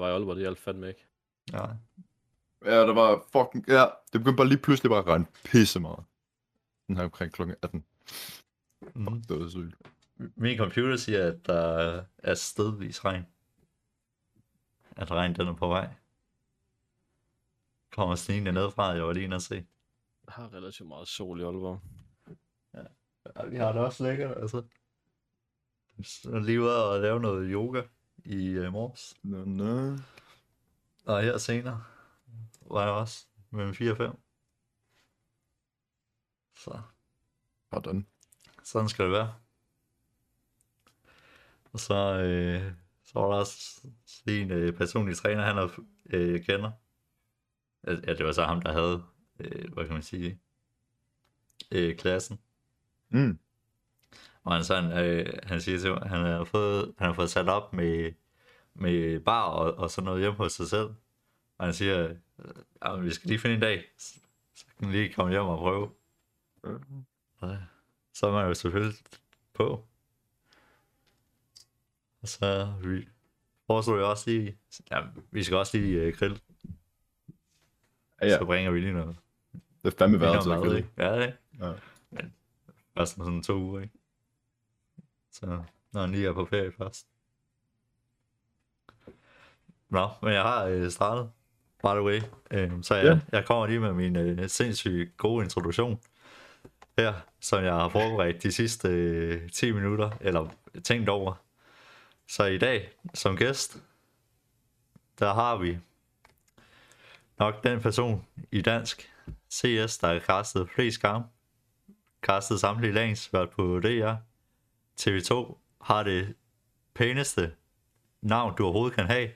var i Aalborg, det hjalp fandme ikke. Ja. Ja, der var fucking... Ja, det begyndte bare lige pludselig bare at regne pisse meget. Den her omkring klokken 18. Mm. Det var sygt. Min computer siger, at der er stedvis regn. At regn den er på vej. Kommer snigende ned fra, jeg var lige inde at se. Jeg har relativt meget sol i Aalborg. Ja, vi har det også lækkert, altså. Så er lige ude og lave noget yoga i uh, morges. Nå, nå. Og her senere var jeg også mellem 4 og 5. Så Sådan. sådan skal det være. Og så, øh, så var der også en øh, personlig træner, han er, øh, kender. Ja, det var så ham, der havde, øh, hvad kan man sige, øh, klassen. Mm. Og han, sådan, øh, han siger til mig, han har fået, han har fået sat op med, med bar og, og sådan noget hjemme hos sig selv. Og han siger, øh, men vi skal lige finde en dag, så kan vi lige komme hjem og prøve. Og så er man jo selvfølgelig på. Og så vi foreslog jeg også lige, ja, vi skal også lige øh, grille, Ja, så bringer vi lige noget. Det er fandme været til at grille. Ja, det er. Ja. Men først om sådan to uger, ikke? Så når han lige er på ferie først. Nå, men jeg har øh, startet, by the way. Øh, så jeg, Ja. jeg kommer lige med min øh, sindssygt gode introduktion her, som jeg har forberedt de sidste øh, 10 minutter, eller tænkt over. Så i dag, som gæst, der har vi nok den person i dansk CS, der har castet flest kampe, castet samtlige lanes, været på DR. TV2 har det pæneste navn, du overhovedet kan have.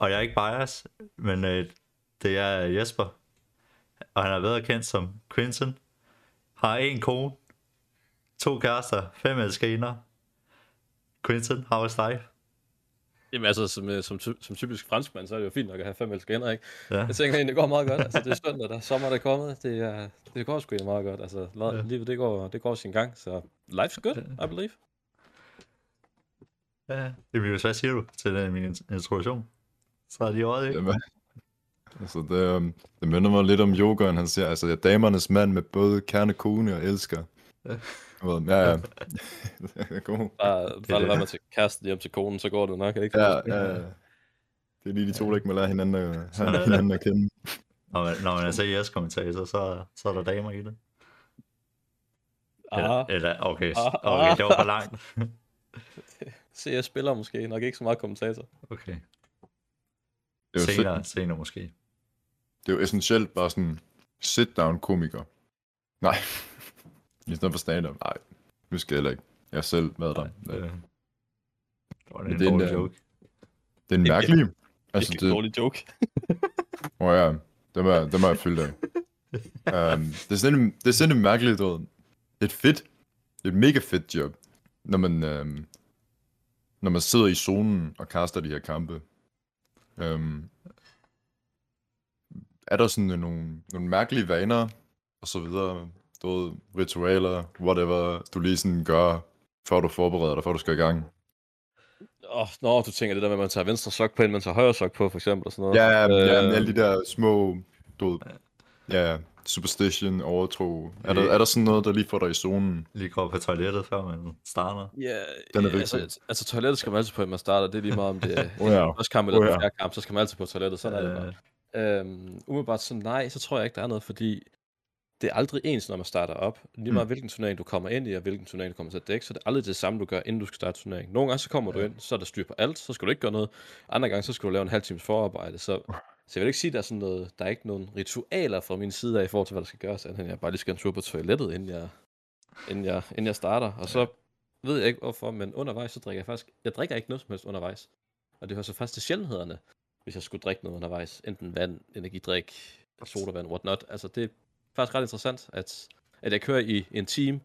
Og jeg er ikke bias, men øh, det er Jesper. Og han er bedre kendt som Quinton. Har en kone, to kærester, fem elskerinder. Quinton, how is life? Jamen altså, som, øh, som, som typisk franskmand, så er det jo fint nok at have fem elskerinder, ikke? Ja. Jeg tænker egentlig, det går meget godt. Altså, det er søndag, der sommer der er kommet. Det, er, det går sgu meget godt. Altså, Ja. ja. livet, det går, det går sin gang. Så life's good, I believe. Ja, Emilius, hvad siger du til den, min introduktion? Så er de øjet, ikke? Jamen, altså, det, øhm, det minder mig lidt om yogaen. Han siger, altså, jeg er damernes mand med både kerne, kone og elsker. Ja. Ja, ja. god. Bare, bare lad med til kæresten hjem til konen, så går det nok, ikke? Ja, ja, ja. Det er lige de to, der ikke må lære hinanden at, hinanden at kende. Når man, når man er CS-kommentator, så, så er der damer i det. Eller, Ah, eller okay, Ah, okay, det var for ah. langt. CS spiller måske, nok ikke så meget kommentator. Okay, Det er, jo, senere, senere måske. det er jo essentielt bare sådan sit-down komiker. Nej, i stedet for stand-up. Nej, nu skal jeg heller ikke. Jeg har selv været der. Nej, øh, det var en det er en, dårlig øh, joke. Det er en mærkelig... Altså, Altså, det... det, dårlig joke. Åh oh, ja, det må, jeg- det må jeg fylde af. um, det, er sådan en, det er sådan en du ved. Det er et fedt, det er et mega fedt job, når man, um, når man sidder i zonen og kaster de her kampe. Um, er der sådan nogle, nogle mærkelige vaner, og så videre, du ved, ritualer, whatever, du lige sådan gør, før du forbereder dig, før du skal i gang? Åh, oh, nå, du tænker det der med, at man tager venstre sok på, inden man tager højre sok på, for eksempel, og sådan noget. Ja, ja, ja, Øh, med alle de der små, du ved, ja, superstition, overtro. Er der, er der sådan noget, der lige får dig i zonen? Lige går på toilettet, før man starter. Ja, Den er ja, vigtig. altså, altså toilettet skal man altid på, inden man starter. Det er lige meget om det er Åh ja. første kamp eller oh, ja. fjerde kamp, så skal man altid på toilettet. Sådan er det Øh, bare. Øhm, umiddelbart så nej, så tror jeg ikke, der er noget, fordi det er aldrig ens, når man starter op. Lige meget Mm. hvilken turnering du kommer ind i, og hvilken turnering du kommer til at dække, så det er aldrig det samme, du gør, inden du skal starte turneringen. Nogle gange så kommer du ind, så er der styr på alt, så skal du ikke gøre noget. Andre gange så skal du lave en halv times forarbejde. Så, så jeg vil ikke sige, at der er sådan noget, der er ikke nogen ritualer fra min side af, i forhold til, hvad der skal gøres, andet jeg bare lige skal en tur på toilettet, inden jeg, inden jeg, inden jeg starter. Og så ved jeg ikke hvorfor, men undervejs, så drikker jeg faktisk, jeg drikker ikke noget som helst undervejs. Og det hører så faktisk til sjældenhederne, hvis jeg skulle drikke noget undervejs. Enten vand, energidrik, sodavand, whatnot. Altså det er faktisk ret interessant, at, at jeg kører i en time,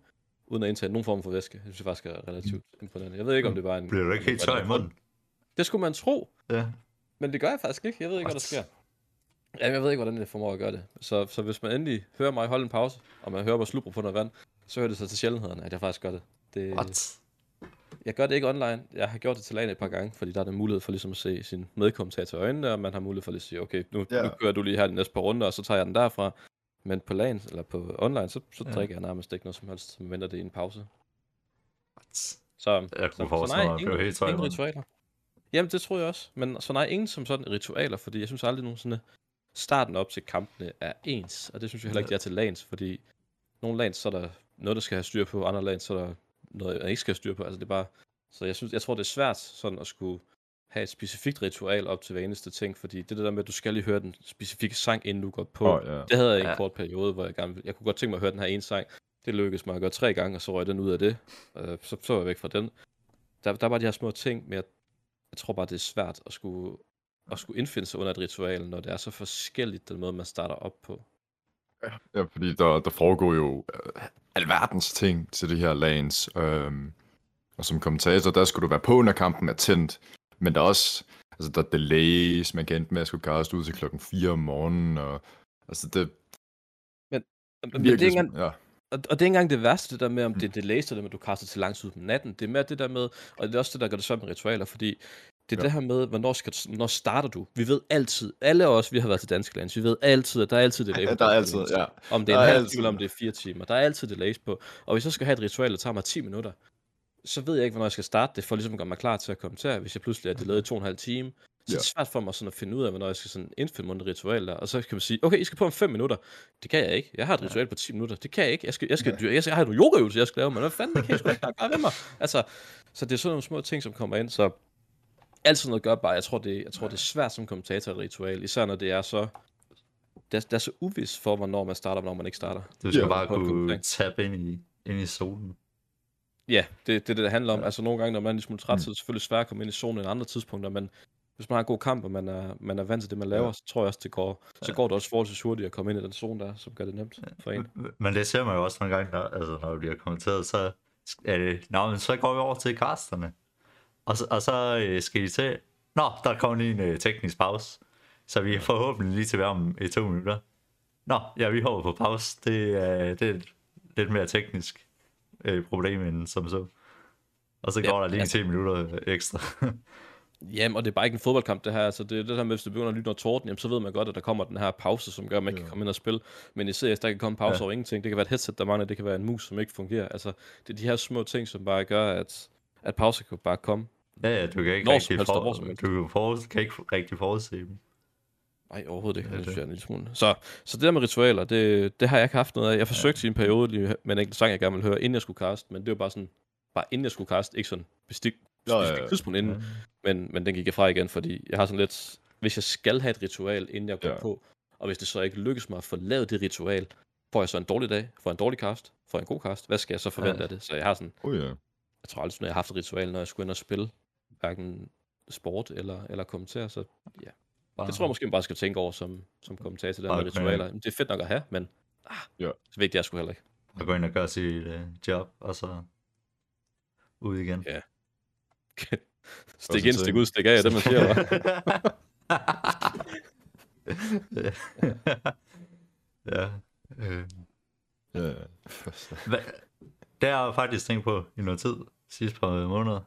uden at indtage nogen form for væske. Det synes jeg faktisk er relativt imponerende. Jeg ved ikke, om det var en... Bliver du ikke helt tør i munden? Det skulle man tro, Ja. Men det gør jeg faktisk ikke. Jeg ved ikke, hvad der sker. Jamen, jeg ved ikke, hvordan jeg formår at gøre det. Så, så hvis man endelig hører mig holde en pause, og man hører mig slubre på noget vand, så hører det sig til sjældenhederne, at jeg faktisk gør det. det What? jeg gør det ikke online. Jeg har gjort det til LAN et par gange, fordi der er der mulighed for ligesom at se sin medkommentator i øjnene, og man har mulighed for lige at sige, okay, nu, Ja. nu kører du lige her de næste par runder, og så tager jeg den derfra. Men på LAN, eller på online, så, så drikker jeg nærmest ikke noget som helst, som venter det i en pause. What? Så, Jeg så, kunne at jeg blev ingen, helt ingen ritualer. Jamen, det tror jeg også. Men så nej, ingen som sådan ritualer, fordi jeg synes aldrig nogensinde, starten op til kampene er ens. Og det synes jeg heller ikke, det er til lands, fordi nogle lands, så er der noget, der skal have styr på, andre lands, så er der noget, jeg ikke skal have styr på. Altså, det er bare... Så jeg, synes, jeg tror, det er svært sådan at skulle have et specifikt ritual op til hver eneste ting, fordi det er der med, at du skal lige høre den specifikke sang, inden du går på. Åh, ja. Det havde jeg i en Ja. kort periode, hvor jeg gerne ville- Jeg kunne godt tænke mig at høre den her ene sang. Det lykkedes mig at gøre tre gange, og så røg den ud af det. Øh, så, så var jeg væk fra den. Der, der var de her små ting, men jeg, jeg tror bare, det er svært at skulle, at skulle indfinde sig under et ritual, når det er så forskelligt, den måde, man starter op på. Ja, fordi der, der foregår jo øh, alverdens ting til det her lanes. Øhm, og som kommentator, der skulle du være på, når kampen er tændt. Men der er også, altså der er delays, man kan ende med at skulle kaste ud til klokken 4 om morgenen. Og, altså det Men det er virkelig... ikke engang, ja. Og, og det er ikke engang det værste, det der med, om det er delays, det med, at du kaster til langt ud på natten. Det er mere det der med, og det er også det, der gør det svært med ritualer, fordi det er Ja. det her med, hvornår, skal, hvornår starter du? Vi ved altid, alle os, vi har været til danske lands, vi ved altid, at der er altid delay. Ja, der er altid, ja. Om det er Der en halv time, eller om det er fire timer. Der er altid delays på. Og hvis jeg skal have et ritual, der tager mig 10 minutter, så ved jeg ikke, hvornår jeg skal starte det, for ligesom at gøre mig klar til at kommentere. Hvis jeg pludselig er delayet i to og en halv time, så er det svært for mig sådan at finde ud af, hvornår jeg skal sådan indfinde mig ritual der. Og så kan man sige, okay, I skal på om 5 minutter. Det kan jeg ikke. Jeg har et ritual på 10 minutter. Det kan jeg ikke. Jeg, skal, jeg, skal, jeg, skal, jeg har en yogaøvelse, jeg skal lave, men hvad fanden, det kan jeg sgu ikke bare gøre ved mig. Altså, så det er sådan nogle små ting, som kommer ind, så altid noget gør bare, jeg tror, det, jeg tror, det er svært som kommentator et ritual, især når det er så, det er, det er så uvis for, hvornår man starter, og hvornår man ikke starter. Du skal Ja, bare kunne tabe ind i, ind i solen. Ja, det, det er det, det handler om. Altså nogle gange, når man er en lille smule træt, Mm. så er det selvfølgelig svært at komme ind i zonen end andre tidspunkter, men hvis man har en god kamp, og man er, man er vant til det, man laver, Ja. så tror jeg også, det går, så går det også forholdsvis hurtigt at komme ind i den zone der, som gør det nemt for en. Men det ser man jo også nogle gange, når, altså, når det bliver kommenteret, så er det, Nå, men så går vi over til casterne. Og så, og så øh, skal de til, Nå, der kommer lige en øh, teknisk pause. Så vi er forhåbentlig lige til at være om i to minutter. Nå, ja, vi hopper på pause. Det er, det er lidt mere teknisk øh, problem end som så. Og så Ja, går der lige altså- 10 minutter ekstra. Jamen, og det er bare ikke en fodboldkamp, det her. Altså, det er det her med, hvis det begynder at lytte noget torden, jamen, så ved man godt, at der kommer den her pause, som gør, at man ikke kan komme ind og spille. Men i CS, der kan komme pause Ja. over ingenting. Det kan være et headset, der mangler, det kan være en mus, som ikke fungerer. Altså, det er de her små ting, som bare gør, at, at pauser kan bare komme. ja, ja, du kan ikke Når rigtig, for, du kan, for, kan ikke rigtig forudse dem. Nej, overhovedet ikke. Ja, Det det- jeg en smule. Så, så det der med ritualer, det, det har jeg ikke haft noget af. Jeg forsøgte i en periode lige med en enkelt sang, jeg gerne ville høre, inden jeg skulle cast, men det var bare sådan, bare inden jeg skulle cast, ikke sådan bestik, Ja, ja, specifikt ja. tidspunkt inden, men, men den gik jeg fra igen, fordi jeg har sådan lidt, hvis jeg skal have et ritual, inden jeg går Ja. på, og hvis det så ikke lykkes mig at få lavet det ritual, får jeg så en dårlig dag, får jeg en dårlig cast, får jeg en god cast, hvad skal jeg så forvente Ja. af det? Så jeg har sådan, Oh, ja. jeg tror aldrig, sådan, jeg har haft et ritual, når jeg skulle ind og spille, hverken sport eller, eller kommentere, så Bare, det tror jeg måske, man bare skal tænke over som, som kommentator, gå ind. ritualer. Det er fedt nok at have, men ah, Ja. så vigtigt er jeg sgu heller ikke. at gå ind og gøre sit uh, job, og så ud igen. Ja. Stik ind, stik ud, stik af, det man siger. hva'? ja. Øh. ja. Hva? Det har jeg faktisk tænkt på i noget tid, sidste par måneder.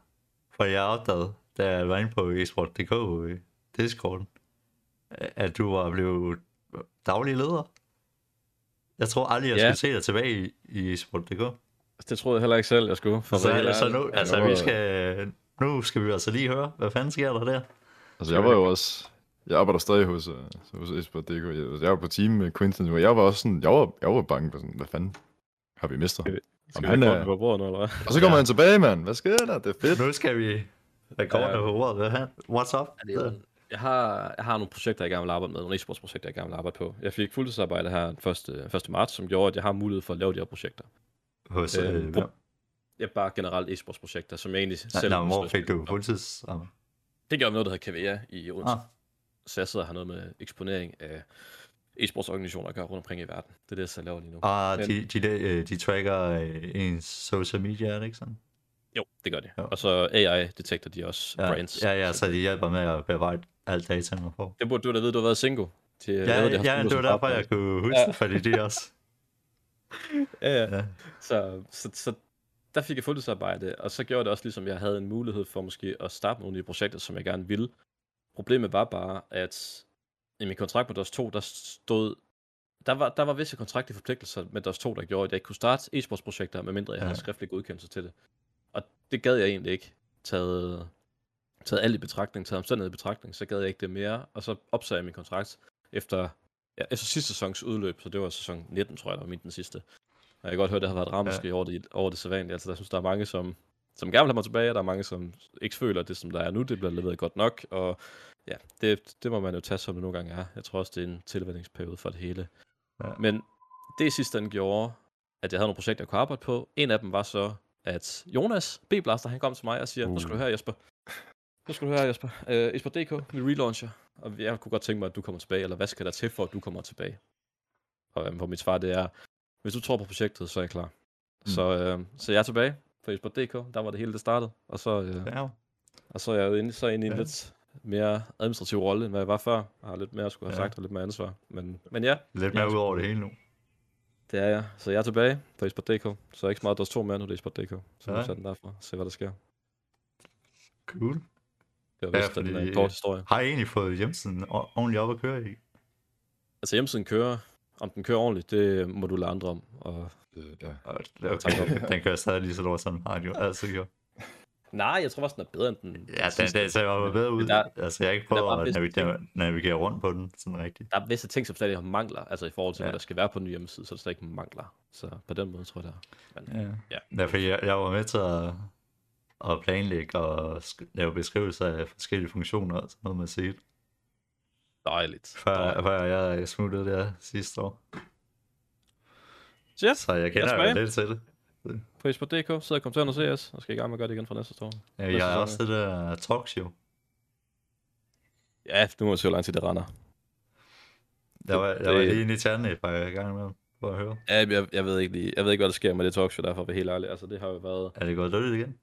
For jeg opdagede, da jeg var inde på esport.dk i Discord, at du var blevet daglig leder. Jeg tror aldrig, jeg Ja. skulle se dig tilbage i, i esport.dk. Det troede jeg heller ikke selv, jeg skulle. For Så, så nu, altså, vi skal, nu skal vi altså lige høre, hvad fanden sker der der? Altså, jeg var jo også... Jeg arbejder stadig hos, uh, hos Esport.dk. Jeg, jeg var på team med Quinton, og jeg var også sådan... Jeg var, jeg var bange på sådan, hvad fanden har vi mistet? Skal Om vi han få er- på bordet eller hvad? Og så kommer Ja. han tilbage, mand. Hvad sker der? Det er fedt. Nu skal vi rekorde Ja. på ordet. Hvad han? What's up? Ja, det Jeg har, jeg har nogle projekter, jeg gerne vil arbejde med, nogle e-sportsprojekter, jeg gerne vil arbejde på. Jeg fik fuldtidsarbejde her den 1. 1. marts, som gjorde, at jeg har mulighed for at lave de her projekter. Hos, Øh, øh, hvor- er bare generelt e-sportsprojekter, som jeg egentlig Nej, selv... nej, hvor fik du fuldtids? Ah. Det gjorde noget, der hedder KVA i Odense. Ah. Så jeg sidder og har noget med eksponering af e-sportsorganisationer at gøre rundt omkring i verden. Det er det, jeg laver lige nu. Og Men- de, de, de, øh, tracker øh, ens social media, er det ikke sådan? Jo, det gør de. Jo. Og så AI-detekter de også Ja, brands. ja, ja, så de hjælper med at bearbejde alt data, man får. Det burde du da vide, du har været single. Til, Ja, jeg ved, ja, har ja det var derfor, jeg kunne huske Ja. det, fordi de også. Ja, ja. Ja. Så, så, så der fik jeg fuldtidsarbejde, og så gjorde det også ligesom, jeg havde en mulighed for måske at starte nogle nye projekter, som jeg gerne ville. Problemet var bare, at i min kontrakt med DOS 2, der stod, der var, der var visse kontraktlige forpligtelser med DOS 2, der gjorde, at jeg ikke kunne starte e-sportsprojekter, medmindre jeg Ja. havde skriftlig godkendelse til det. Og det gad jeg egentlig ikke, taget, taget alt i betragtning, taget omstændighed i betragtning, så gad jeg ikke det mere, og så opsagde jeg min kontrakt efter, ja, efter sidste sæsons udløb, så det var sæson 19, tror jeg, der var min den sidste. Og jeg kan godt høre, at det har været dramatisk ja. over, det, over det sædvanlige. Altså, der synes, der er mange, som, som gerne vil have mig tilbage, og der er mange, som ikke føler, at det, som der er nu, det bliver leveret godt nok. Og ja, det, det må man jo tage, som det nogle gange er. Jeg tror også, det er en tilvændingsperiode for det hele. Ja. Men det sidste ende gjorde, at jeg havde nogle projekter, jeg kunne arbejde på. En af dem var så, at Jonas, B-Blaster, han kom til mig og siger, uh. nu skal du høre, Jesper. Nu skal du høre, Jesper. Uh, Esper.dk, vi relauncher, og jeg kunne godt tænke mig, at du kommer tilbage, eller hvad skal der til for, at du kommer tilbage? Og um, hvor mit svar det er, hvis du tror på projektet, så er jeg klar. Mm. Så, øh, så jeg er tilbage på Esport.dk, der var det hele det startede, og så, øh, Ja, og så er jeg jo inde, så inde i en Ja. lidt mere administrativ rolle, end hvad jeg var før. Jeg har lidt mere at skulle have Ja. sagt, og lidt mere ansvar. Men, men ja, lidt mere ud over det hele nu. det er jeg. Så jeg er tilbage på Esport.dk, så ikke så meget DOS 2 mere, nu er det Esport.dk. Så Ja. den derfra, se hvad der sker. Cool. Det var vist ja, den fordi- uh, kort historie. Har I egentlig fået hjemmesiden ordentligt op at køre i? Altså hjemmesiden kører, om den kører ordentligt, det må du lade andre om. Og ja. Og Okay. Den kører stadig lige så lort som radio. Altså, jo. nej, jeg tror også, den er bedre end den Ja, den, den ser jo bedre ud. Der- altså, jeg har ikke der prøvet at navigere, navigere rundt på den, sådan rigtigt. Der er visse ting, som stadig har mangler, altså i forhold til, Ja. hvad der skal være på den nye hjemmeside, så er der stadig ikke mangler. Så på den måde tror jeg, det er. Men, Ja. Ja. ja fordi jeg, jeg var med til at, at planlægge og sk- lave beskrivelser af forskellige funktioner og sådan noget med set, Dejligt. før, før jeg smuttede der sidste år. Shit, Så jeg kender tilbage. jo lidt til det. på Esport.dk, sidder og kommer til at CS, og skal i gang med at gøre det igen fra næste år. Ja, jeg er sæson, også det der talkshow. Ja, nu må vi se, hvor lang tid det render. Jeg var, jeg Det- var lige inde i tjernen et par gange med for at høre. Ja, jeg, jeg, ved ikke lige, jeg ved ikke, hvad der sker med det talkshow, derfor at være helt ærlig. Altså, det har jo været, Er det gået dødt igen?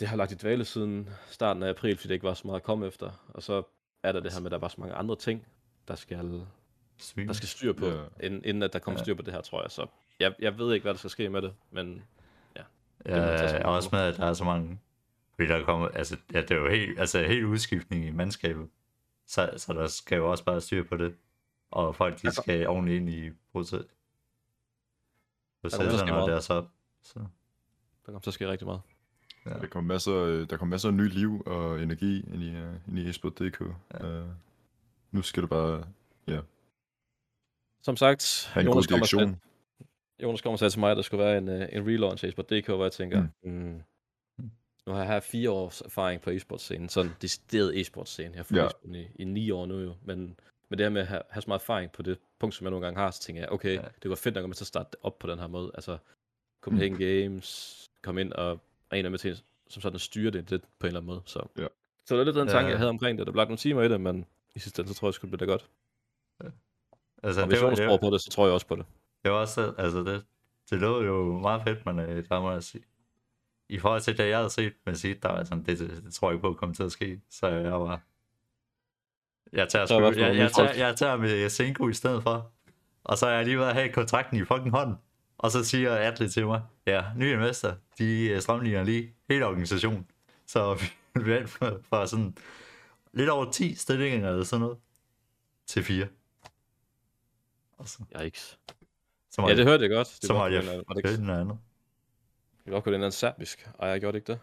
det har lagt i dvale siden starten af april, fordi det ikke var så meget at komme efter. Og så er der det her med, at der var så mange andre ting, der skal, Svin. der skal styr på, Ja. inden, inden at der kommer Ja. styr på det her, tror jeg. Så jeg, jeg ved ikke, hvad der skal ske med det, men Ja, Det sig jeg er også med, at der er så mange... Fordi der kommer... Altså, ja, det er jo helt, altså, helt udskiftning i mandskabet. Så, så der skal jo også bare styr på det. Og folk, de skal ordentligt ind i proces- processerne og meget. deres op. Så, der kommer til at ske rigtig meget. Ja. Der kommer masser, øh, der kommer masser af ny liv og energi ind i, uh, ind i esport.dk. Ja. Uh, nu skal du bare Som sagt, en Jonas kommer, til, Jonas kommer til mig, at der skulle være en, en relaunch af Esport.dk, hvor jeg tænker, mm. Mm, nu har jeg haft fire års erfaring på e-sportscenen, sådan decideret e-sportscene. Jeg har fulgt Ja. ja. i, i ni år nu jo, men med det her med at have, have så meget erfaring på det punkt, som jeg nogle gange har, så tænker jeg, okay, Ja. ja. det var fedt nok at man at starte op på den her måde. Altså, Copenhagen mm. Games, komme ind og og en af med til, som sådan at styre det lidt på en eller anden måde. Så, Ja. så det var lidt den Ja. tanke, jeg havde omkring det. Der blev nogle timer i det, men i sidste ende, så tror jeg, det skulle blive det godt. altså, Og hvis Jonas tror på det, så tror jeg også på det. det var også... Altså, det, det lå jo meget fedt, men øh, der må jeg sige... I forhold til det, jeg havde set med sit, der var sådan, det, det, tror jeg ikke på kommer til at ske. Så jeg var... Jeg tager, er fald jeg, nye jeg, tager, jeg tager med Senko i stedet for. Og så har jeg lige været at have kontrakten i fucking hånden. Og så siger Atle til mig, ja, ny investor, de øh, strømligner lige hele organisationen. Så vi er fra, sådan lidt over 10 stillinger eller sådan noget, til 4. Og så, Yikes. så Ja, det hørte jeg godt. Det så var, jeg var det ikke, noget andet. det var kun en anden serbisk. Ej, jeg gjorde ikke det.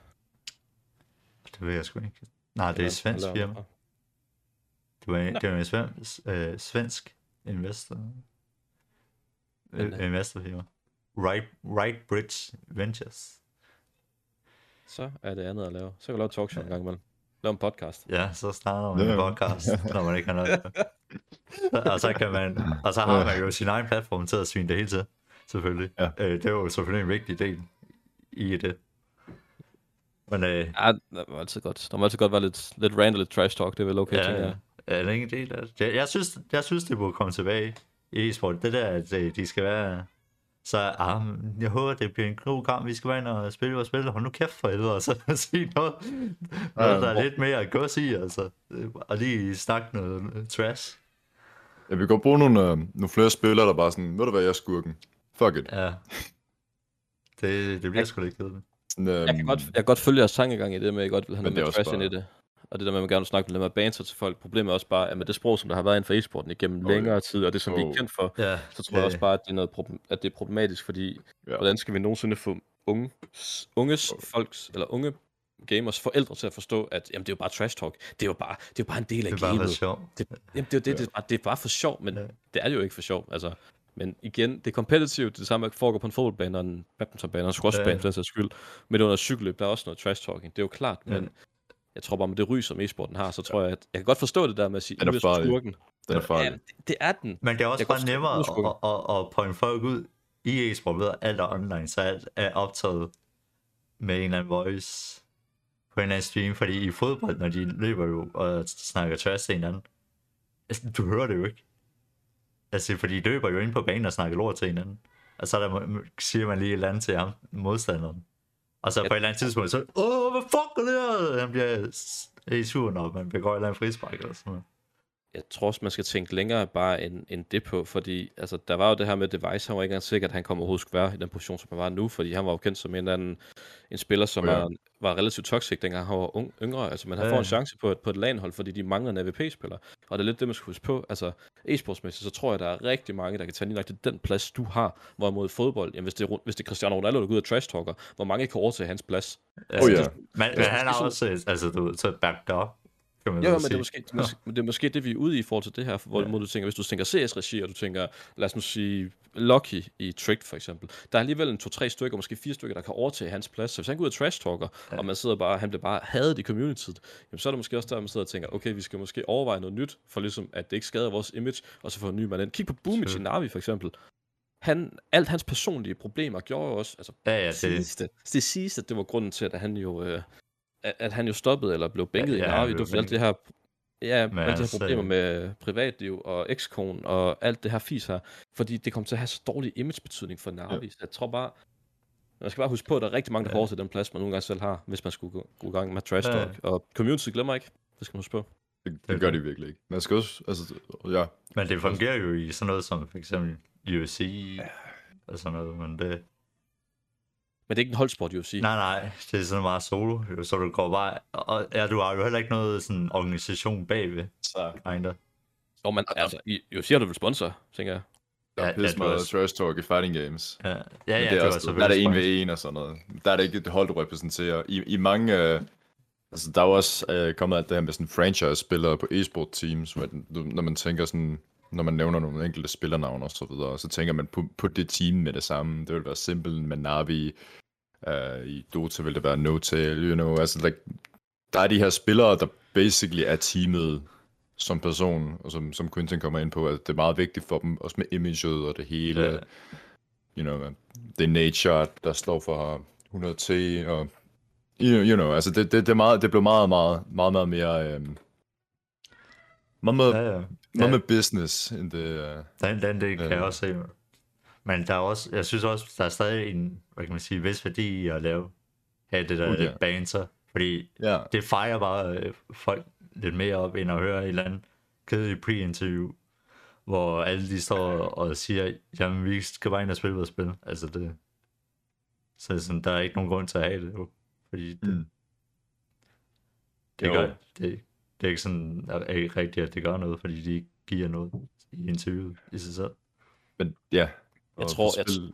Det ved jeg sgu ikke. Nej, det er et svensk firma. Det var, Nå. det var en svensk, øh, svensk investor. Men, Øh, investorfirma. Right, right Bridge Ventures. Så er det andet at lave. Så kan du lave talkshow en gang imellem. Lave en podcast. Ja, så starter man en podcast, når man ikke har noget. og så kan man, og så har man jo sin egen platform til at svine det hele til, selvfølgelig. Ja. Øh, det er jo selvfølgelig en vigtig del i det. Men øh, Ja, det var altid godt. Der må altid godt være lidt, lidt rant og lidt trash talk. Det er vel okay, tænker ja, jeg. er det ikke en del af det? Jeg, jeg, synes, jeg synes, det burde komme tilbage i e-sport. Det der, at øh, de skal være... Så ah, jeg håber, det bliver en god kamp. Vi skal være ind og spille vores spil. Hold nu kæft for helvede, og så sige noget, noget der er lidt mere at gå i, altså. Og lige snakke noget øh, trash. Jeg vil godt bruge nogle, øh, nogle flere spillere, der bare sådan, ved du hvad, jeg er skurken. Fuck it. Ja. Det, det bliver sgu lidt kedeligt. Øhm, Jeg kan, godt, jeg kan godt følge jeres tankegang i det med, at jeg godt vil have Men noget det er med også trash ind i bare- det. Og det der med, at man gerne vil snakke med, med banter til folk. Problemet er også bare, at med det sprog, som der har været inden for e-sporten igennem Oh, længere tid, og det som vi er Oh. kendt for, Ja, så tror jeg også bare, at det er, noget problem, at det er problematisk, fordi Ja. hvordan skal vi nogensinde få unge, unges folks, eller unge gamers forældre til at forstå, at jamen, det er jo bare trash talk. Det er jo bare, det er jo bare en del af det er bare for gamet. sjov. Det, jamen, det er jo det, det, er bare, det er bare for sjov, men Ja. det er det jo ikke for sjov. Altså, men igen, det er competitive, det er det samme, foregår på en fodboldbane og en badmintonbane og en squashbane, Ja. for den sags skyld. Men under cykelløb, der er også noget trash talking, det er jo klart, Ja. men jeg tror bare, med det ry, som e-sporten har, så tror jeg, at jeg kan godt forstå det der med at sige, er "I er skurken. Den er Ja, farlig. det, det er den. Men det er også Jeg kan bare nemmere at, at, at, at pointe folk ud i e-sport ved, at alt er online, så alt er optaget med en eller anden voice på en eller anden stream, fordi i fodbold, når de løber jo og snakker trash til hinanden, altså, du hører det jo ikke. Altså, fordi de løber jo ind på banen og snakker lort til hinanden. Og så er der, siger man lige et eller andet til ham, modstanderen. Og så på et eller andet tidspunkt, så, åh, hvad fuck er her? Han bliver helt sur, når man begår eller andet frispark eller sådan noget. jeg tror også, man skal tænke længere bare end, end det på, fordi altså, der var jo det her med Device, han var ikke engang sikker, at han kom overhovedet skulle være i den position, som han var nu, fordi han var jo kendt som en eller anden en spiller, som Ja. var, var relativt toxic, dengang han var ung, yngre. Altså, men han Ja, får en chance på et, på et LAN-hold, fordi de mangler en AVP-spiller. Og det er lidt det, man skal huske på. Altså, e-sportsmæssigt, så tror jeg, der er rigtig mange, der kan tage lige nok til den plads, du har. Hvorimod fodbold, jamen, hvis det, er, hvis det er Cristiano Ronaldo, der går ud og trash-talker, hvor mange kan overtage hans plads? Altså, Oh, ja. det- Men, men han har også, øh, altså, du ved, så backed up, kan man Ja, vel men det er, måske, det, måske, det er måske det, vi er ude i forhold til det her, hvor Ja. du tænker, hvis du tænker CS-regi, og du tænker, lad os nu sige, Lucky i Tricked for eksempel, der er alligevel en to-tre stykker, måske fire stykker, der kan overtage hans plads. Så hvis han går ud og trash-talker, Ja. og man sidder bare, han bliver bare hadet i communityet, jamen så er det måske også der, man sidder og tænker, okay, vi skal måske overveje noget nyt, for ligesom, at det ikke skader vores image, og så få en ny mand ind. Kig på Boomic i. Navi for eksempel. Han, alt hans personlige problemer gjorde jo også, altså Ja, ja, det, det, sidste, det sidste, det var grunden til, at han jo, øh, at, at han jo stoppede, eller blev bænket Ja, ja, ja, i Navi. blev Det var alt det her, ja, Men alle de her altså, problemer med privatliv og ekskone og alt det her fis her. Fordi det kom til at have så dårlig imagebetydning for Navi. Ja. Så jeg tror bare, man skal bare huske på, at der er rigtig mange, der Ja. får til den plads, man nogle gange selv har, hvis man skulle gå, gå i gang med trash Ja. talk. Og community glemmer ikke. Det skal man huske på. Det, det gør de virkelig ikke. Man skal også, altså, ja, men det fungerer jo i sådan noget som for eksempel UFC og sådan noget, men det... Men det er ikke en holdsport, UFC. Nej, nej, det er sådan meget solo, jo, så du går bare... Og ja, du har jo heller ikke noget sådan organisation bagved, så kinda. Og man, altså, UFC har du vel sponsor, tænker jeg. der er Ja, pisse ja, meget trash talk i fighting games. Ja, ja, Men ja det det er også, der er det en ved en og sådan noget. Der er det ikke et hold, du repræsenterer. I, i mange... Øh, altså, der er jo også øh, kommet alt det her med sådan franchise-spillere på e-sport teams, hvor når man tænker sådan... Når man nævner nogle enkelte spillernavne og så videre, så tænker man på, på det team med det samme. Det vil være Simple med Navi. Uh, I Dota vil det være No-Tail, you know. Altså, like, der er de her spillere, der basically er teamet som person, og som, som Quentin kommer ind på, at det er meget vigtigt for dem, også med imaget og det hele. Ja. You know, det er Nature, der står for 100T, og you, you know, altså det, det, det, er meget, det blev meget, meget, meget, meget mere, øhm, meget, meget, Ja, ja, ja. med business, end det, uh, Den, den det kan Ja. jeg også se. Men der er også, jeg synes også, der er stadig en, hvad kan man sige, vis værdi i at lave, have det der Uh, uh, yeah. banter, fordi ja, det fejrer bare øh, folk lidt mere op, end at høre et eller andet kedeligt pre-interview, hvor alle de står og siger, jamen vi skal bare ind og spille vores spil. Altså det, så sådan, der er ikke nogen grund til at have det, jo. fordi det, Mm. det, Jo. gør, det, det er ikke sådan er ikke rigtigt, at det gør noget, fordi de ikke giver noget i interviewet i sig selv. men ja. Jeg tror, på jeg, spil-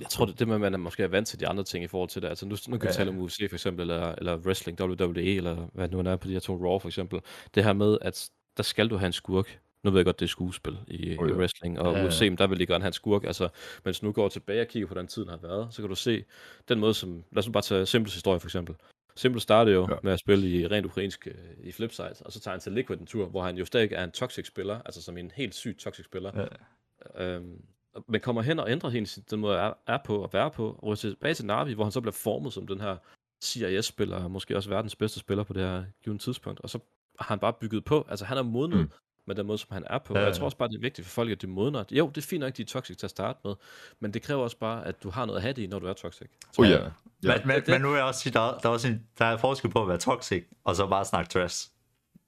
jeg tror, det er det med, at man er måske er vant til de andre ting i forhold til det. Altså nu, nu kan vi Ja. tale om UFC for eksempel, eller, eller wrestling, WWE, eller hvad det nu er på de her to Raw for eksempel. Det her med, at der skal du have en skurk. Nu ved jeg godt, det er skuespil i, Oh, ja. i wrestling, og Ja, ja. UFC, men der vil de gerne have en skurk. Altså, mens nu går tilbage og kigger på den tid, den har været, så kan du se den måde, som... Lad os nu bare tage Simples historie for eksempel. Simple startede jo Ja. med at spille i rent ukrainsk øh, i Flipside, og så tager han til Liquid en tur, hvor han jo stadig er en toxic spiller, altså som en helt syg toxic spiller. Ja. Øhm, men kommer hen og ændrer hele sin, den måde, er, er på og være på, og tilbage til Navi, hvor han så bliver formet som den her CIS-spiller, og måske også verdens bedste spiller på det her givet tidspunkt, og så har han bare bygget på, altså han er modnet Mm. Med den måde, som han er på, Ja, og jeg ja. tror også bare, det er vigtigt for folk, at de modner. Jo, det er fint nok, at de er toxic til at starte med, men det kræver også bare, at du har noget at have det i, når du er toxic. Oh ja. Ja. ja. Men, men, det- men nu vil jeg også sige, der, der, er også en, der er forskel på at være toxic, og så bare snakke trash.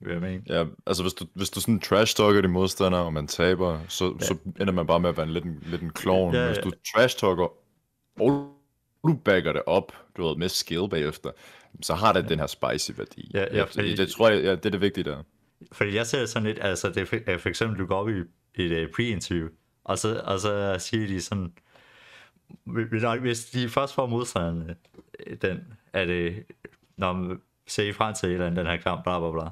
Jeg mene. Ja, altså hvis du, hvis du sådan trash-talker din modstander, og man taber, så, Ja. så ender man bare med at være en lidt en, lidt en klovn. Ja, Hvis ja. du trash-talker, og du backer det op, du ved, med skill bagefter, så har det den her spicy værdi. Ja, ja, fordi- det tror jeg, ja, det er det vigtige der. Fordi jeg ser det sådan lidt, altså det er for, eksempel, du går op i et øh, pre-interview, og så, og så siger de sådan, hvis de først får modstanderne, øh, den, er det, øh, når man ser frem til et eller andet, den her kamp, bla bla bla,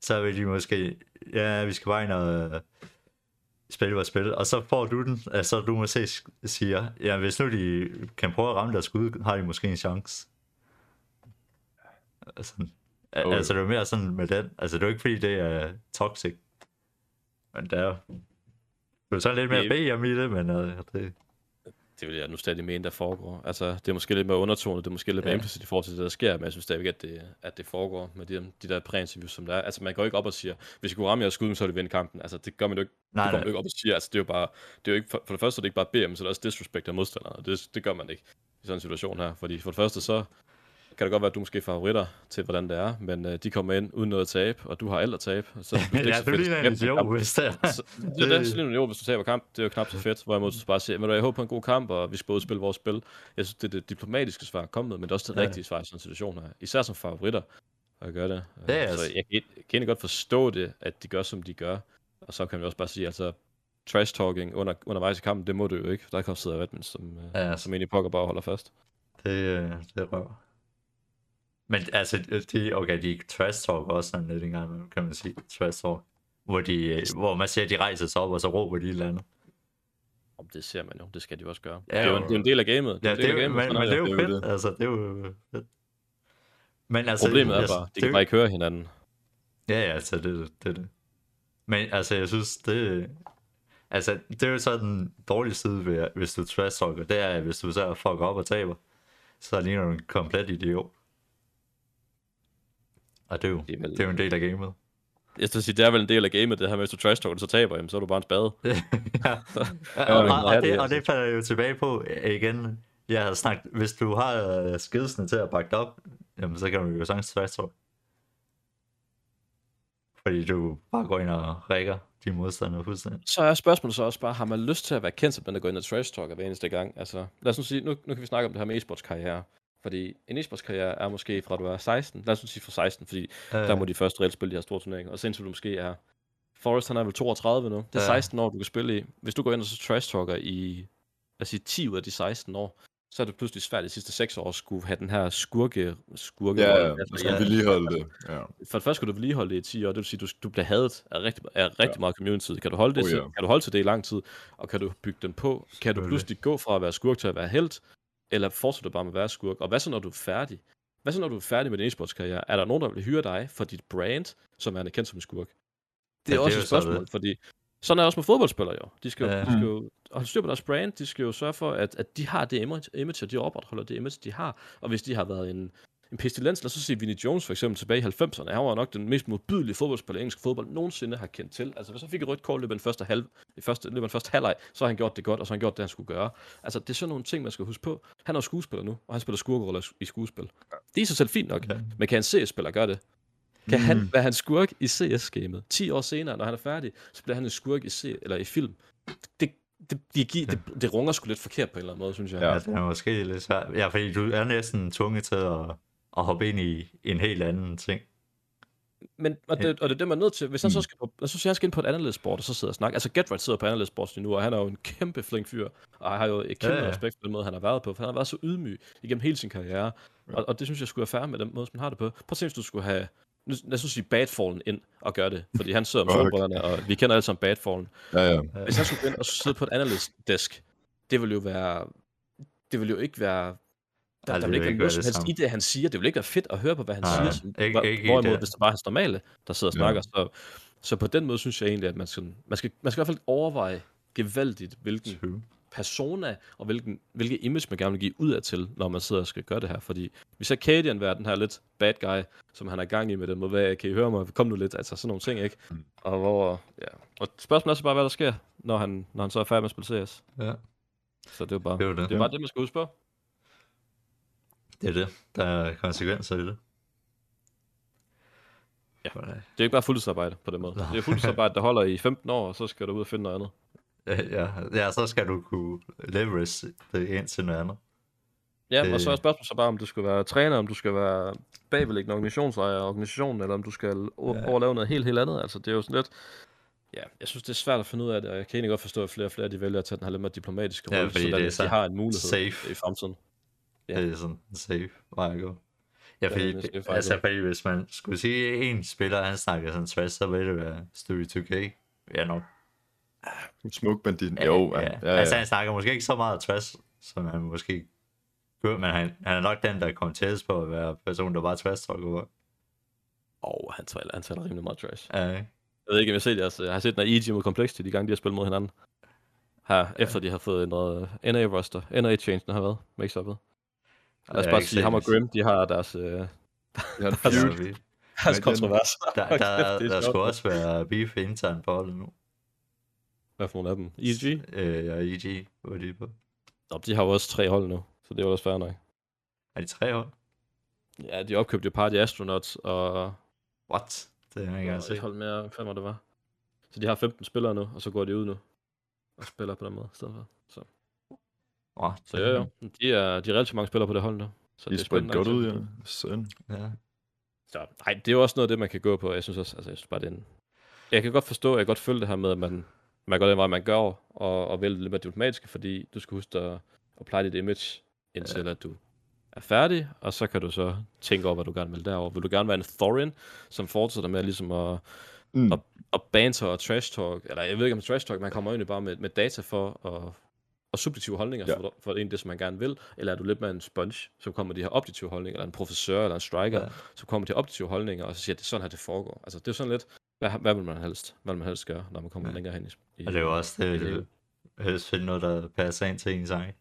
så vil de måske, ja, vi skal bare ind og spille vores spil, og så får du den, altså du måske siger, ja, hvis nu de kan prøve at ramme deres skud, har de måske en chance. Altså, jo. altså det er jo mere sådan med den, altså det er jo ikke fordi det er toxic, men det er det er sådan lidt mere Det- BM i det, men uh, det, Det vil jeg nu stadig mene, der foregår. Altså, det er måske lidt mere undertonet, det er måske lidt mere Ja. implicit i forhold til det, der sker, men jeg synes stadigvæk, at det, at det foregår med de, de der præinterviews, som der er. Altså, man går ikke op og siger, hvis I kunne ramme jeres skud, så vil I vinde kampen. Altså, det gør man jo ikke. Nej, det går man jo ikke op og siger. Altså, det er jo bare, det er jo ikke, for, for det første er det ikke bare BM, så er det også disrespect af modstanderne. Det, det gør man ikke i sådan en situation her. Fordi for det første, så kan det godt være, at du måske er favoritter til, hvordan det er, men øh, de kommer ind uden noget at tabe, og du har alt at tabe. Så, det er ja, så du ligner tabe en en kamp. hvis det er. Så, det er det, så lige nu, hvis du taber kamp, det er jo knap så fedt, hvorimod du bare siger, men jeg håber på en god kamp, og vi skal både spille vores spil. Jeg synes, det er det diplomatiske svar at komme med, men det er også det Ja. rigtige svar i sådan en situation her. Især som favoritter at gøre det. Ja, Øh, altså. Så jeg kan, jeg kan egentlig godt forstå det, at de gør, som de gør. Og så kan man jo også bare sige, altså, trash talking under, undervejs i kampen, det må du jo ikke. Der kan sidde Redmond, som, Ja, ja, altså. som egentlig pokker bare holder fast. Det, øh, det røver. Men altså, de, okay, de trash talk også sådan lidt engang, kan man sige, trash talk. Hvor, de, øh, hvor man ser, at de rejser sig op, og så råber de et eller andet. Om det ser man jo, det skal de også gøre. Ja, det, er jo en, det er en del af gamet. Ja, en det er, jo- men, sådan men det er jo det fedt, det. altså, det er jo fedt. Men altså, Problemet er jeg- bare, de det kan bare ikke høre hinanden. Ja, ja, altså, det, det, det, det. Men altså, jeg synes, det... Altså, det er jo så den dårlige side ved, hvis du trash talker, det er, hvis du så fucker op og taber, så ligner du en komplet idiot. Og det er jo, Det er vel- det er jo en del af gamet. Jeg skal sige, det er vel en del af gamet, det her med, hvis du trash talker, så taber, jamen, så er du bare en spade. ja. Ja, og, og, og, det det, og det falder jo tilbage på øh, igen. Jeg har snakket, hvis du har øh, skidsene til at bakke op, jamen så kan du jo sagtens trash talk. Fordi du bare går ind og rækker de modstandere fuldstændig. Så er spørgsmålet så også bare, har man lyst til at være kendt den, der går ind og trash talker hver eneste gang? Altså, lad os nu sige, nu, nu kan vi snakke om det her med e-sports karriere. Fordi en e-sports karriere er måske fra du er 16, lad os sige fra 16, fordi Øh, der må de først reelt spille de her store turneringer. Og så indtil du måske er, Forrest han er vel 32 nu, det er Ja. 16 år, du kan spille i. Hvis du går ind og så trash talker i, lad os sige 10 ud af de 16 år, så er det pludselig svært de sidste 6 år at skulle have den her skurke, skurke Ja, ja, man skal vedligeholde det. Ja. For det første skal du vedligeholde det i 10 år, det vil sige, du, du bliver hadet af rigtig, af rigtig ja. meget community. Kan du holde det, Oh, til, ja. kan du holde til det i lang tid, og kan du bygge den på? Kan du pludselig gå fra at være skurk til at være helt, eller fortsætter du bare med at være skurk? Og hvad så, når du er færdig? Hvad så, når du er færdig med din e-sports karriere? Er der nogen, der vil hyre dig for dit brand, som er kendt som en skurk? Det er Ja, det er også et så det. spørgsmål, fordi sådan er det også med fodboldspillere jo. De skal, jo, Ja. de skal jo holde styr på deres brand, de skal jo sørge for, at, at de har det image, image, og de opretholder det image, de har. Og hvis de har været en, en pestilens, lad os så sige Vinnie Jones for eksempel tilbage i 90'erne, han var nok den mest modbydelige fodboldspiller, engelsk fodbold nogensinde har kendt til. Altså hvis han fik et rødt kort i den første, halv, i første, løbet af den første halvleg, så har han gjort det godt, og så har han gjort det, han skulle gøre. Altså det er sådan nogle ting, man skal huske på. Han er skuespiller nu, og han spiller skurkeroller i skuespil. Det er sig selv fint nok, Ja. men kan en CS-spiller gøre det? Kan han være hans skurk i CS-gamet? 10 år senere, når han er færdig, så bliver han en skurk i, C- eller i film. Det, det, det, det, det, det runger sgu lidt forkert på en eller anden måde, synes jeg. Ja. Ja, det er måske lidt svært. Ja, fordi du er næsten tvunget til at, at hoppe ind i en helt anden ting. Men, og, det, og det er det, man er nødt til. Hvis han så Mm. skal på, så jeg skal ind på et andet sport, og så sidder og snakke. Altså, Getrat sidder på andet sport nu, og han er jo en kæmpe flink fyr, og jeg har jo et kæmpe Ja, ja, ja. ja. respekt for den måde, han har været på, for han har været så ydmyg igennem hele sin karriere. Og, og det synes jeg skulle være fair med den måde, som han har det på. Prøv at se, hvis du skulle have, nu- lad os sige Badfallen ind og gøre det, fordi han sidder Fuck. solbrillerne, og vi kender alle sammen Badfallen. Ja, ja. Hvis han skulle ind og sidde på et analyst desk, det ville jo være, det ville jo ikke være, der, Ej, der vil ikke være ikke noget som helst i det, han siger. Det vil ikke være fedt at høre på, hvad han Nej, siger. Ikke- hvor- ikke hvorimod, det. hvis det bare er hans normale, der sidder og Ja. snakker, så, så på den måde synes jeg egentlig, at man skal, man skal, man skal i hvert fald overveje gevaldigt, hvilken True. persona og hvilken, hvilke image man gerne vil give ud af til, når man sidder og skal gøre det her. Fordi vi ser Cadian være den her lidt bad guy, som han er gang i med den måde, hvad kan I høre mig? Kom nu lidt, altså sådan nogle ting, ikke? Mm. Og hvor, ja. Og spørgsmålet er så bare, hvad der sker, når han, når han så er færdig med at spille CS. Ja, Så det er bare, det jo det. det er bare det, man skal huske på. Det er det. Der er konsekvenser i det. Ja. Det er jo ikke bare fuldtidsarbejde på den måde. Det er fuldtidsarbejde, der holder i 15 år, og så skal du ud og finde noget andet. Ja, ja, så skal du kunne leverage det ind til noget andet. Ja, Det- og så er spørgsmålet så bare, om du skal være træner, om du skal være bagvedliggende organisationsejer af organisationen, eller om du skal Ja. overlave noget helt, helt andet. Altså, det er jo sådan lidt... Ja, jeg synes, det er svært at finde ud af det, og jeg kan egentlig godt forstå, at flere og flere de vælger at tage den her lidt mere diplomatiske Ja, rolle, fordi så det er de så har en mulighed safe. i fremtiden. Ja. Det er sådan en safe vej at gå. Ja, Ja, fordi, at altså, fordi hvis man skulle sige, at en spiller, han snakker sådan trash, så ville det være Stewie 2K. Ja, nok. Smuk bandit. Jo, ja, ja, ja. Altså, han snakker måske ikke så meget trash, som han måske gør, men han, han er nok den, der kommer tættest på at være person, der bare trash talker over. Og han taler, han taler rimelig meget trash. Ja? Jeg ved ikke, om jeg har set, jeres, jeg har set den her EG mod Complexity, de gange de har spillet mod hinanden. Her, ja. efter de har fået ændret NA-roster. NA-changen har været, mix-up'et. Lad os jeg har bare sige, ham og. Grim, de har deres, øh, Jeg har er deres den- kontrovers. Der, Hold der, der, er der skulle også være beef internt på holdet nu. Hvad for nogle af dem? EG? Øh, ja, EG, hvor er de på? Nå, de har jo også tre hold nu, så det er jo også fair nok. Er de tre hold? Ja, de opkøbte jo Party Astronauts og, What? Det har jeg ikke engang set. hold mere, hvad fanden var det var. Så de har 15 spillere nu, og så går de ud nu og spiller på den måde i stedet for. Så, Wow, så jo, jo. De er, de er relativt mange spillere på det hold nu. Så De det er spændt spændende godt at ud, ja. Sådan. Ja. Så, nej, det er jo også noget af det, man kan gå på. Jeg synes også, altså, jeg synes bare, det er en... Jeg kan godt forstå, jeg kan godt følge det her med, at man, man går den vej, man gør, og, og vælger det lidt mere diplomatiske, fordi du skal huske at, at pleje dit image, indtil ja. at du er færdig, og så kan du så tænke over, hvad du gerne vil derover. Vil du gerne være en Thorin, som fortsætter med ligesom at, Mm. og, og banter og trash talk, eller jeg ved ikke om trash talk, man kommer egentlig bare med, med data for at, og subjektive holdninger Ja. for, for en det, som man gerne vil, eller er du lidt mere en sponge, som kommer de her objektive holdninger, eller en professør, eller en striker, Ja. som kommer de objektive holdninger, og så siger, at det er sådan her, det foregår. Altså, det er sådan lidt, hvad, hvad vil man helst, hvad vil man helst gøre, når man kommer Ja. længere hen i, i Og det er jo også det, det helst finde noget, der passer ind til en sang.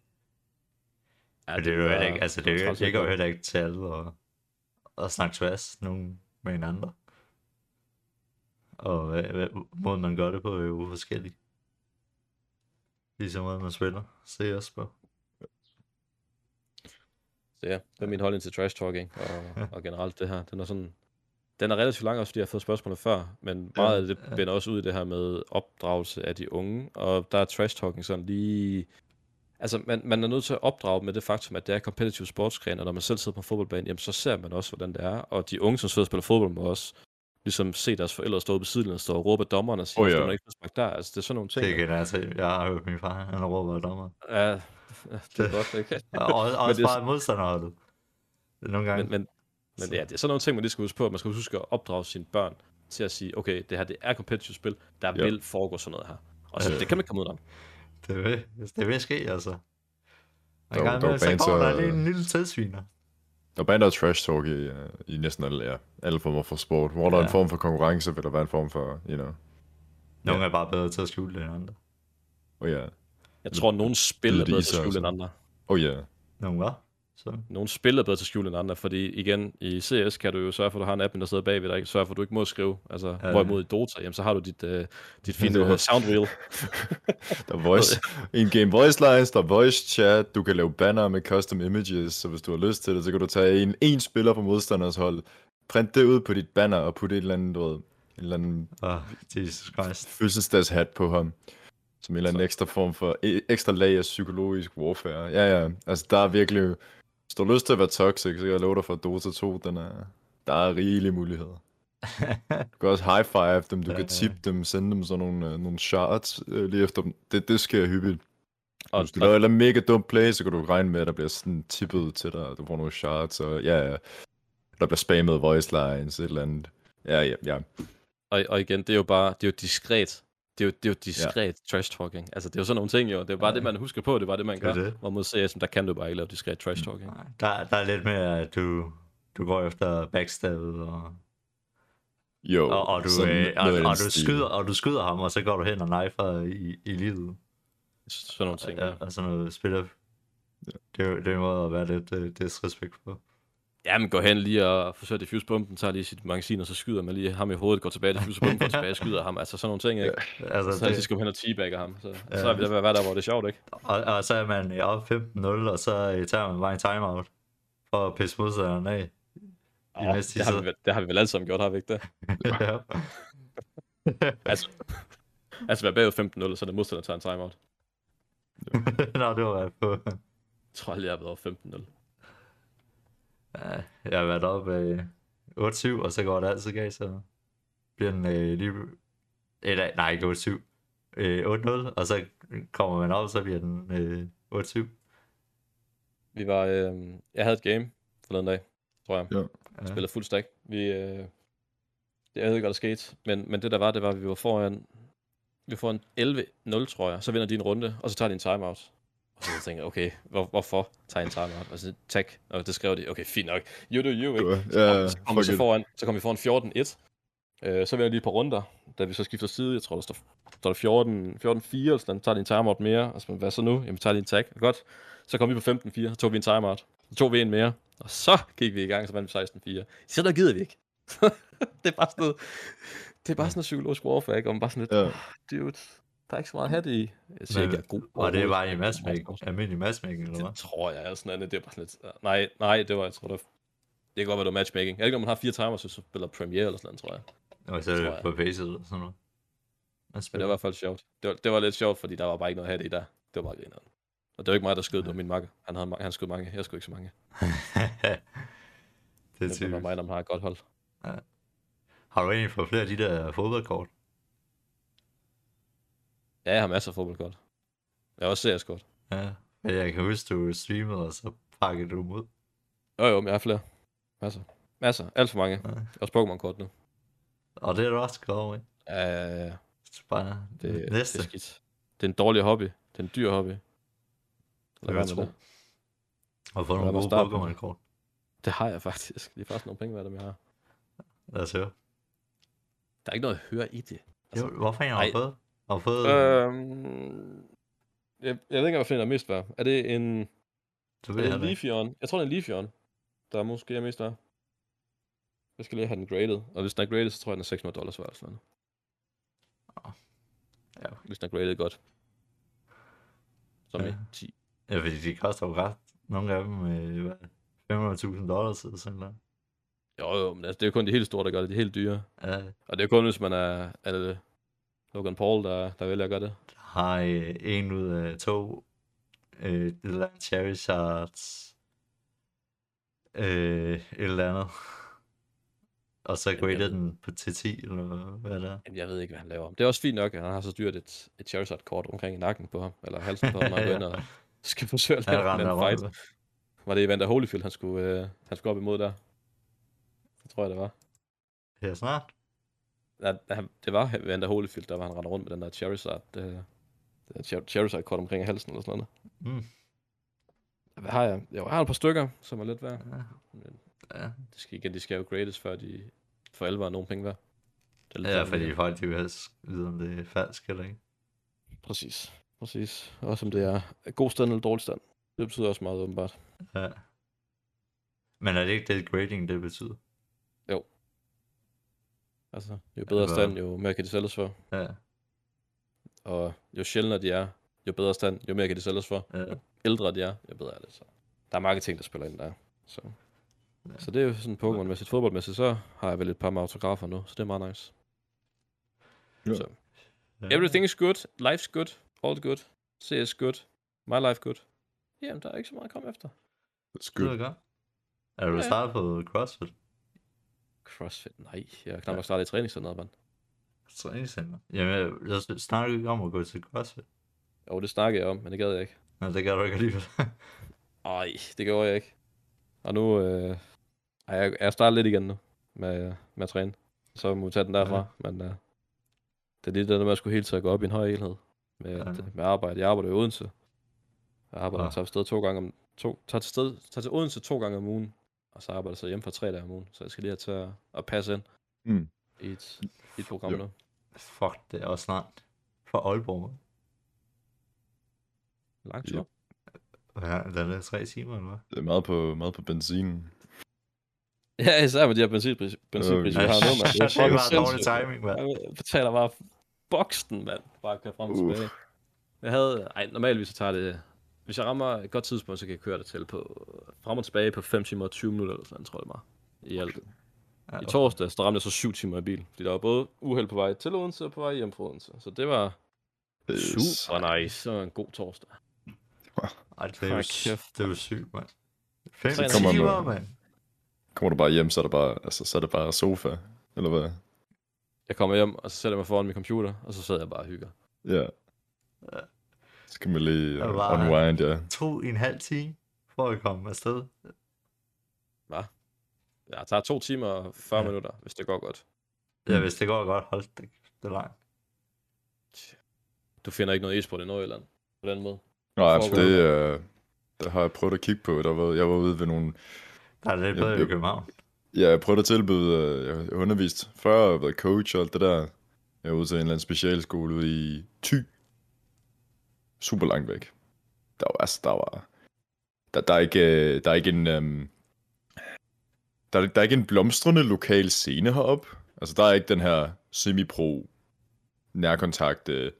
Ja, Men det er jo heller ikke, altså det, er det går jo heller ikke til alle at, at snakke trash nogen med en anden. Og hvad, hvad, måden man gør det på er jo forskellig. Ligesom måden man spiller, også på. Så ja, det er min holdning til trash talking, og, og generelt det her. Den er sådan, den er relativt lang også, fordi jeg har fået spørgsmålet før, men meget af det vender også ud i det her med opdragelse af de unge, og der er trash talking sådan lige... Altså, man, man er nødt til at opdrage med det faktum, at det er competitive sportsgren, og når man selv sidder på en fodboldbane, jamen så ser man også, hvordan det er, og de unge, som sidder og spiller fodbold, må også ligesom se deres forældre stå på sidelinjen og stå og råbe af dommeren og sige, oh, ja. ja. man ikke få spark der. Altså, det er sådan nogle ting. Det kan jeg til. Jeg har hørt min far, han råber af dommer. Ja, det er godt, ikke? Og også det er bare modstanderholdet. Nogle gange. Men, men, men ja, det er sådan nogle ting, man lige skal huske på. Man skal huske at opdrage sine børn til at sige, okay, det her det er competitive spil, der Ja. vil foregå sådan noget her. Og så, Ja. det kan man ikke komme ud om. Det vil, det vil ske, altså. Og er- gang der er imellem, så kommer der og- lige en lille tilsviner. Der er bander af trash talk i, uh, i næsten alle, ja, alle former for sport. Hvor der er Ja. en form for konkurrence, vil der være en form for, you know, Nogle er bare bedre til at skjule det end andre. oh ja, Jeg tror, at nogle spil er bedre til at skjule end andre. oh ja, Nogle hvad? Så. Nogle spil er bedre til at skjule end andre, fordi igen, i CS kan du jo sørge for, at du har en app, der sidder bagved dig, sørge for, at du ikke må skrive. Altså, Ja. ja. hvorimod i Dota, jamen, så har du dit, uh, dit fine uh, sound wheel. der er voice, in-game voice lines, der er voice chat, du kan lave banner med custom images, så hvis du har lyst til det, så kan du tage en, en spiller på modstanders hold, print det ud på dit banner og putte et eller andet, du ved, en eller anden Oh, Jesus Christ. fødselsdagshat på ham. Som en eller anden ekstra form for, e- ekstra lag af psykologisk warfare. Ja, ja, altså der er virkelig, hvis du har lyst til at være toxic, så kan jeg love dig for at Dota 2, den er, der er rigelige muligheder. Du kan også high five dem, du Ja, kan ja. tip dem, sende dem sådan nogle, uh, nogle shots uh, lige efter dem. Det, det sker hyppigt. Og, Hvis du laver et mega dumt play, så kan du regne med, at der bliver sådan tippet til dig, du får nogle shots, og ja, ja. Der bliver spammet voice lines, et eller andet. Ja, ja, ja. og, og igen, det er jo bare, det er jo diskret. Det er jo, det er jo diskret ja. trash talking. Altså, det er jo sådan nogle ting jo. Det er jo bare Ja. ja. det, man husker på. Det er bare det, man Det gør. det. Hvor mod CS, der kan du bare ikke lave diskret trash talking. Nej, Der, der er lidt mere, at du, du går efter backstabet, og, Jo, og, og, du, sådan øh, og, og, du skyder, og du skyder ham, og så går du hen og knifer i, i livet. Sådan nogle ting. Ja, Ja. og sådan noget spiller. Det er, jo- det er en måde at være lidt uh, disrespekt på. Ja, men går hen lige og forsøger at diffuse bomben, tager lige sit magasin, og så skyder man lige ham i hovedet, går tilbage, diffuser bomben, går tilbage og skyder ham. Altså sådan nogle ting, ikke? Altså, Så, så det, skal man hen og teabagger ham. Så, Ja. ja. så er vi der ved at være der, hvor det er sjovt, ikke? og, og, så er man op 15-0, og så tager man bare en timeout for at pisse modstanderen af. I næste det, har vi, det har vi vel alle sammen gjort, har vi ikke det? ja. Altså, altså være bagud 15-0, så er det modstander tager en timeout. Nå, det var jeg på. Jeg tror aldrig, jeg har været over 15-0. Ja, jeg har været oppe øh, 8-7, og så går det altid galt, så bliver den øh, lige... Eller, nej, ikke 8-7. Øh, 8-0, og så kommer man op, så bliver den øh, 8-7. Vi var, øh, jeg havde et game forleden dag, tror jeg. Ja. Ja. Spillede fuld stack. Vi, øh, jeg ved ikke, hvad der skete, men, men det der var, det var, at vi var foran, vi var foran 11-0, tror jeg. Så vinder de en runde, og så tager de en timeout. Og så tænker jeg, okay, hvor, hvorfor tager en timeout? Og så tag, og det skrev de, okay, fint nok. You do you, ikke? Så kom vi fuck så foran, så kom vi foran 14-1. Øh, så var jeg lige på runder, da vi så skifter side. Jeg tror, der står, står der 14, 14-4, eller sådan, tager de en timeout mere. Og så, hvad så nu? Jamen, vi tager lige en tag. Godt. Så kom vi på 15-4, så tog vi en timeout. Så tog vi en mere. Og så gik vi i gang, så vandt vi 16-4. Så der gider vi ikke. det er bare sådan noget, det er bare sådan noget psykologisk warfare, ikke? Og man bare sådan lidt, ja. dude, der er ikke så meget hat i. Jeg siger ikke, jeg er god. Og det bare i matchmaking, almindelig matchmaking, eller hvad? Det tror jeg er sådan noget. Det er bare sådan lidt... Nej, nej, det var, jeg tror, det var, det kan godt være, det var matchmaking. Jeg ved ikke, om man har fire timers, så spiller Premiere eller sådan noget, tror jeg. Og så er det på facet eller sådan noget. Men det var i hvert fald sjovt. Det var, det var lidt sjovt, fordi der var bare ikke noget hat i der. Det var bare grineren. Og det var ikke mig, der skød, det var min makker. Han, havde, han skød mange. Jeg skød ikke så mange. det er Det var typisk. mig, man har et godt hold. Har du egentlig fået flere af de der fodboldkort? Ja, jeg har masser af fodboldkort. Jeg har også CS-kort. Ja. Men jeg kan huske, du streamede, og så pakkede du dem ud. Jo, jo, men jeg har flere. Masser. Masser. Alt for mange. Ja. Også Pokémon-kort nu. Og det er du også gået over i. Uh, Så bare det, næste. det er skidt. Det er en dårlig hobby. Det er en dyr hobby. Det Lad vil være jeg med tro. det. Og få nogle gode det. Pokémon-kort. Det har jeg faktisk. Det er faktisk nogle penge værd, dem jeg har. Lad os høre. Der er ikke noget at høre i det. Jo, hvor fanden har nej. fået? Har du fået... Øhm, jeg, jeg ved ikke, hvad for en der er mest værd. Er det en, er ved det jeg en. Leafeon? Jeg tror, det er en Leafeon, der måske er mest værd. Jeg skal lige have den graded. Og hvis den er graded, så tror jeg, den er 600 dollars værd. Sådan noget. Ja. Hvis den er graded godt. Som Ja. i 10. Ja, fordi de koster jo ret. Nogle af dem, øh, hvad, 500.000 dollars eller sådan noget. Jo, jo, men altså, det er kun de helt store, der gør det. De helt dyre. Ja, Og det er kun, hvis man er, er det Logan Paul, der, der vælger at gøre det. der har øh, en ud af to øh, et eller andet Charizards øh, et eller andet. Og så Jamen, graded jeg- den på til 10, eller hvad det er. Men jeg ved ikke, hvad han laver. Det er også fint nok, at han har så dyrt et, et Charizard-kort omkring i nakken på ham. Eller halsen på ham, han går ind og skal forsøge at lave en anden rundt. fight. Var det Evander Holyfield, han skulle, øh, han skulle op imod der? Det tror jeg, det var. Her snart. Han, det var Evander Holyfield, der var han render rundt med den der Charizard, det, det der Char- Charizard-kort omkring halsen eller sådan noget. Mm. Hvad har jeg? Jo, jeg har et par stykker, som er lidt værd. Ja. Men Ja. det skal igen, de skal jo grades, før de for alvor er nogen penge værd. Det er lidt ja, fordi er. folk de vil helst vide, om det er falsk eller ikke. Præcis. Præcis. Også om det er god stand eller dårlig stand. Det betyder også meget åbenbart. Ja. Men er det ikke det grading, det betyder? Altså, jo bedre Altså- stand, jo mere kan de sælges for. Ja. Og jo sjældnere de er, jo bedre stand, jo mere kan de sælges for. ja. Jo ældre de er, jo bedre er det. Så der er mange ting, der spiller ind der. Så, Ja. så det er jo sådan Pokémon-mæssigt. Fodboldmæssigt, så har jeg vel et par med autografer nu, så det er meget nice. Ja. Så. ja. Everything is good, life's good, all good, CS good, my life good. Jamen, der er ikke så meget at komme efter. Det er. Er du Ja. startet på CrossFit? Crossfit, nej. Jeg er knap nok startet i træningscenteret, mand. Træningscenter? Jamen, jeg, snakker ikke om at gå til CrossFit. Jo, det snakkede jeg om, men det gad jeg ikke. Nå, det gør du ikke alligevel. Ej, det gjorde jeg ikke. Og nu øh, ej, jeg, jeg starter lidt igen nu med, med at træne. Så må vi tage den derfra. Ja. Men øh, det er lige det der med at skulle hele tiden gå op i en høj enhed med, Ja. ja. med arbejde. Jeg arbejder i Odense. Jeg arbejder, ja. tager afsted to gange om, to, tager, til sted, tager til Odense to gange om ugen. Og så arbejder jeg så hjemme for tre dage om ugen. Så jeg skal lige have til at, at passe ind Mm. i et, i et program Jo. nu. Fuck, det er også snart. For Aalborg. Lang tur. Ja, den er tre timer, eller hvad? Det er meget på, meget på benzin. Ja, især med de her benzinpriser, benzinpriser, vi har nu, mand. det er bare dårlig timing, mand. Jeg betaler bare boksen, mand. Bare at køre frem og tilbage. Jeg havde, ej, normalvis så tager det, hvis jeg rammer et godt tidspunkt, så kan jeg køre det til på, frem og tilbage på 5 timer og 20 minutter, eller sådan, tror jeg det var. I alt. Ja, I torsdag, så ramte jeg så 7 timer i bil. Fordi der var både uheld på vej til Odense og på vej hjem fra Odense. Så det var Det er super nice. Så en god torsdag. Ej, det er jo, Hold kæft, det er jo sygt, mand. Fem Tre kommer timer, med- mand. kommer du bare hjem, så er, der bare, altså, så er det bare sofa, eller hvad? Jeg kommer hjem, og så sætter jeg mig foran min computer, og så sidder jeg bare og hygger. Ja. Ja. Så kan man lige Det uh, var- unwind, ja. To i en halv time for at komme afsted. Ja, det tager to timer og 40 Ja. minutter, hvis det går godt. Ja, hvis det går godt, hold det, det er langt. Du finder ikke noget e-sport i Nordjylland på den måde. Nej, For- det, uh, der har jeg prøvet at kigge på. Der var, jeg var ude ved nogle... Der er det lidt bedre i det- København. Ja, jeg prøvede at tilbyde... Uh, jeg undervist før, jeg været coach og alt det der. Jeg var ude til en eller anden specialskole ude i Thy. Super langt væk. Der var, altså, der var... Der, der er ikke, øh, der er ikke en... Um, der, er, der er ikke en blomstrende lokal scene heroppe. Altså, der er ikke den her semi-pro nærkontakt øh,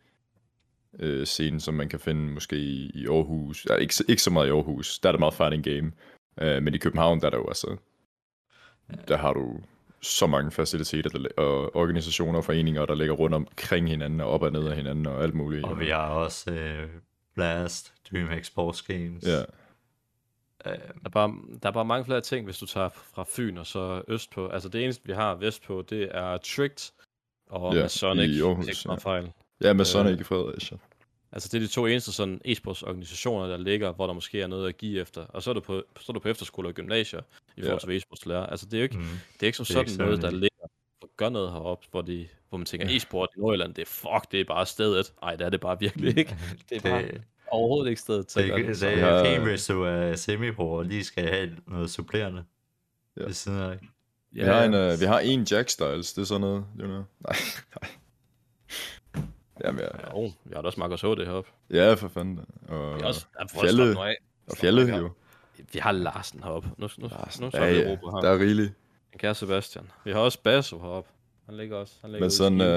øh, scene, som man kan finde måske i, i Aarhus. Ja, ikke, så- ikke så meget i Aarhus. Der er det meget fighting game. Øh, men i København, der er der jo altså... Der har du så mange faciliteter der, og organisationer og foreninger, der ligger rundt omkring hinanden og op og ned af hinanden og alt muligt. Og vi har også øh, Blast, DreamHack Sports Games. Ja, Øh, Der er, bare, der er bare mange flere ting, hvis du tager fra Fyn og så øst på. Altså det eneste, vi har vest på, det er Tricked og Ja, ja, Sonic, i Aarhus, ikke tager fejl. ja med Øh, i Fredericia. Altså det er de to eneste sådan e-sportsorganisationer, der ligger, hvor der måske er noget at give efter. Og så er du på, så er du på efterskole og gymnasier i forhold Ja. til, hvad e-sportslærer. Altså det er jo ikke, mm. det er ikke som Det er ikke sådan noget, der sådan- ligger og gør noget heroppe, hvor, de, hvor man tænker, e-sport i Nordjylland, det er fuck, det er bare stedet. Ej, det er det bare virkelig ikke. Det er bare det, overhovedet ikke stedet til det, at gøre det, det. det Så- er Ja. fint, hvis du er semipro og lige skal have noget supplerende Ja. ved siden af. Vi har, en, uh, vi har en Jack Styles, det er sådan noget. Det er noget. Nej, nej. Jamen, ja, Jo, vi har da også Marcus H. heroppe. ja, for fanden. Og, Vi har også, der. Fjalle, nu af. og har, jo. Vi har Larsen heroppe. Nu, nu, Larsen. nu, nu Ja, så vi ja, Europa her. der er rigeligt. Den kære Sebastian. Vi har også Basso heroppe. Han ligger også. Han ligger Men sådan, uh,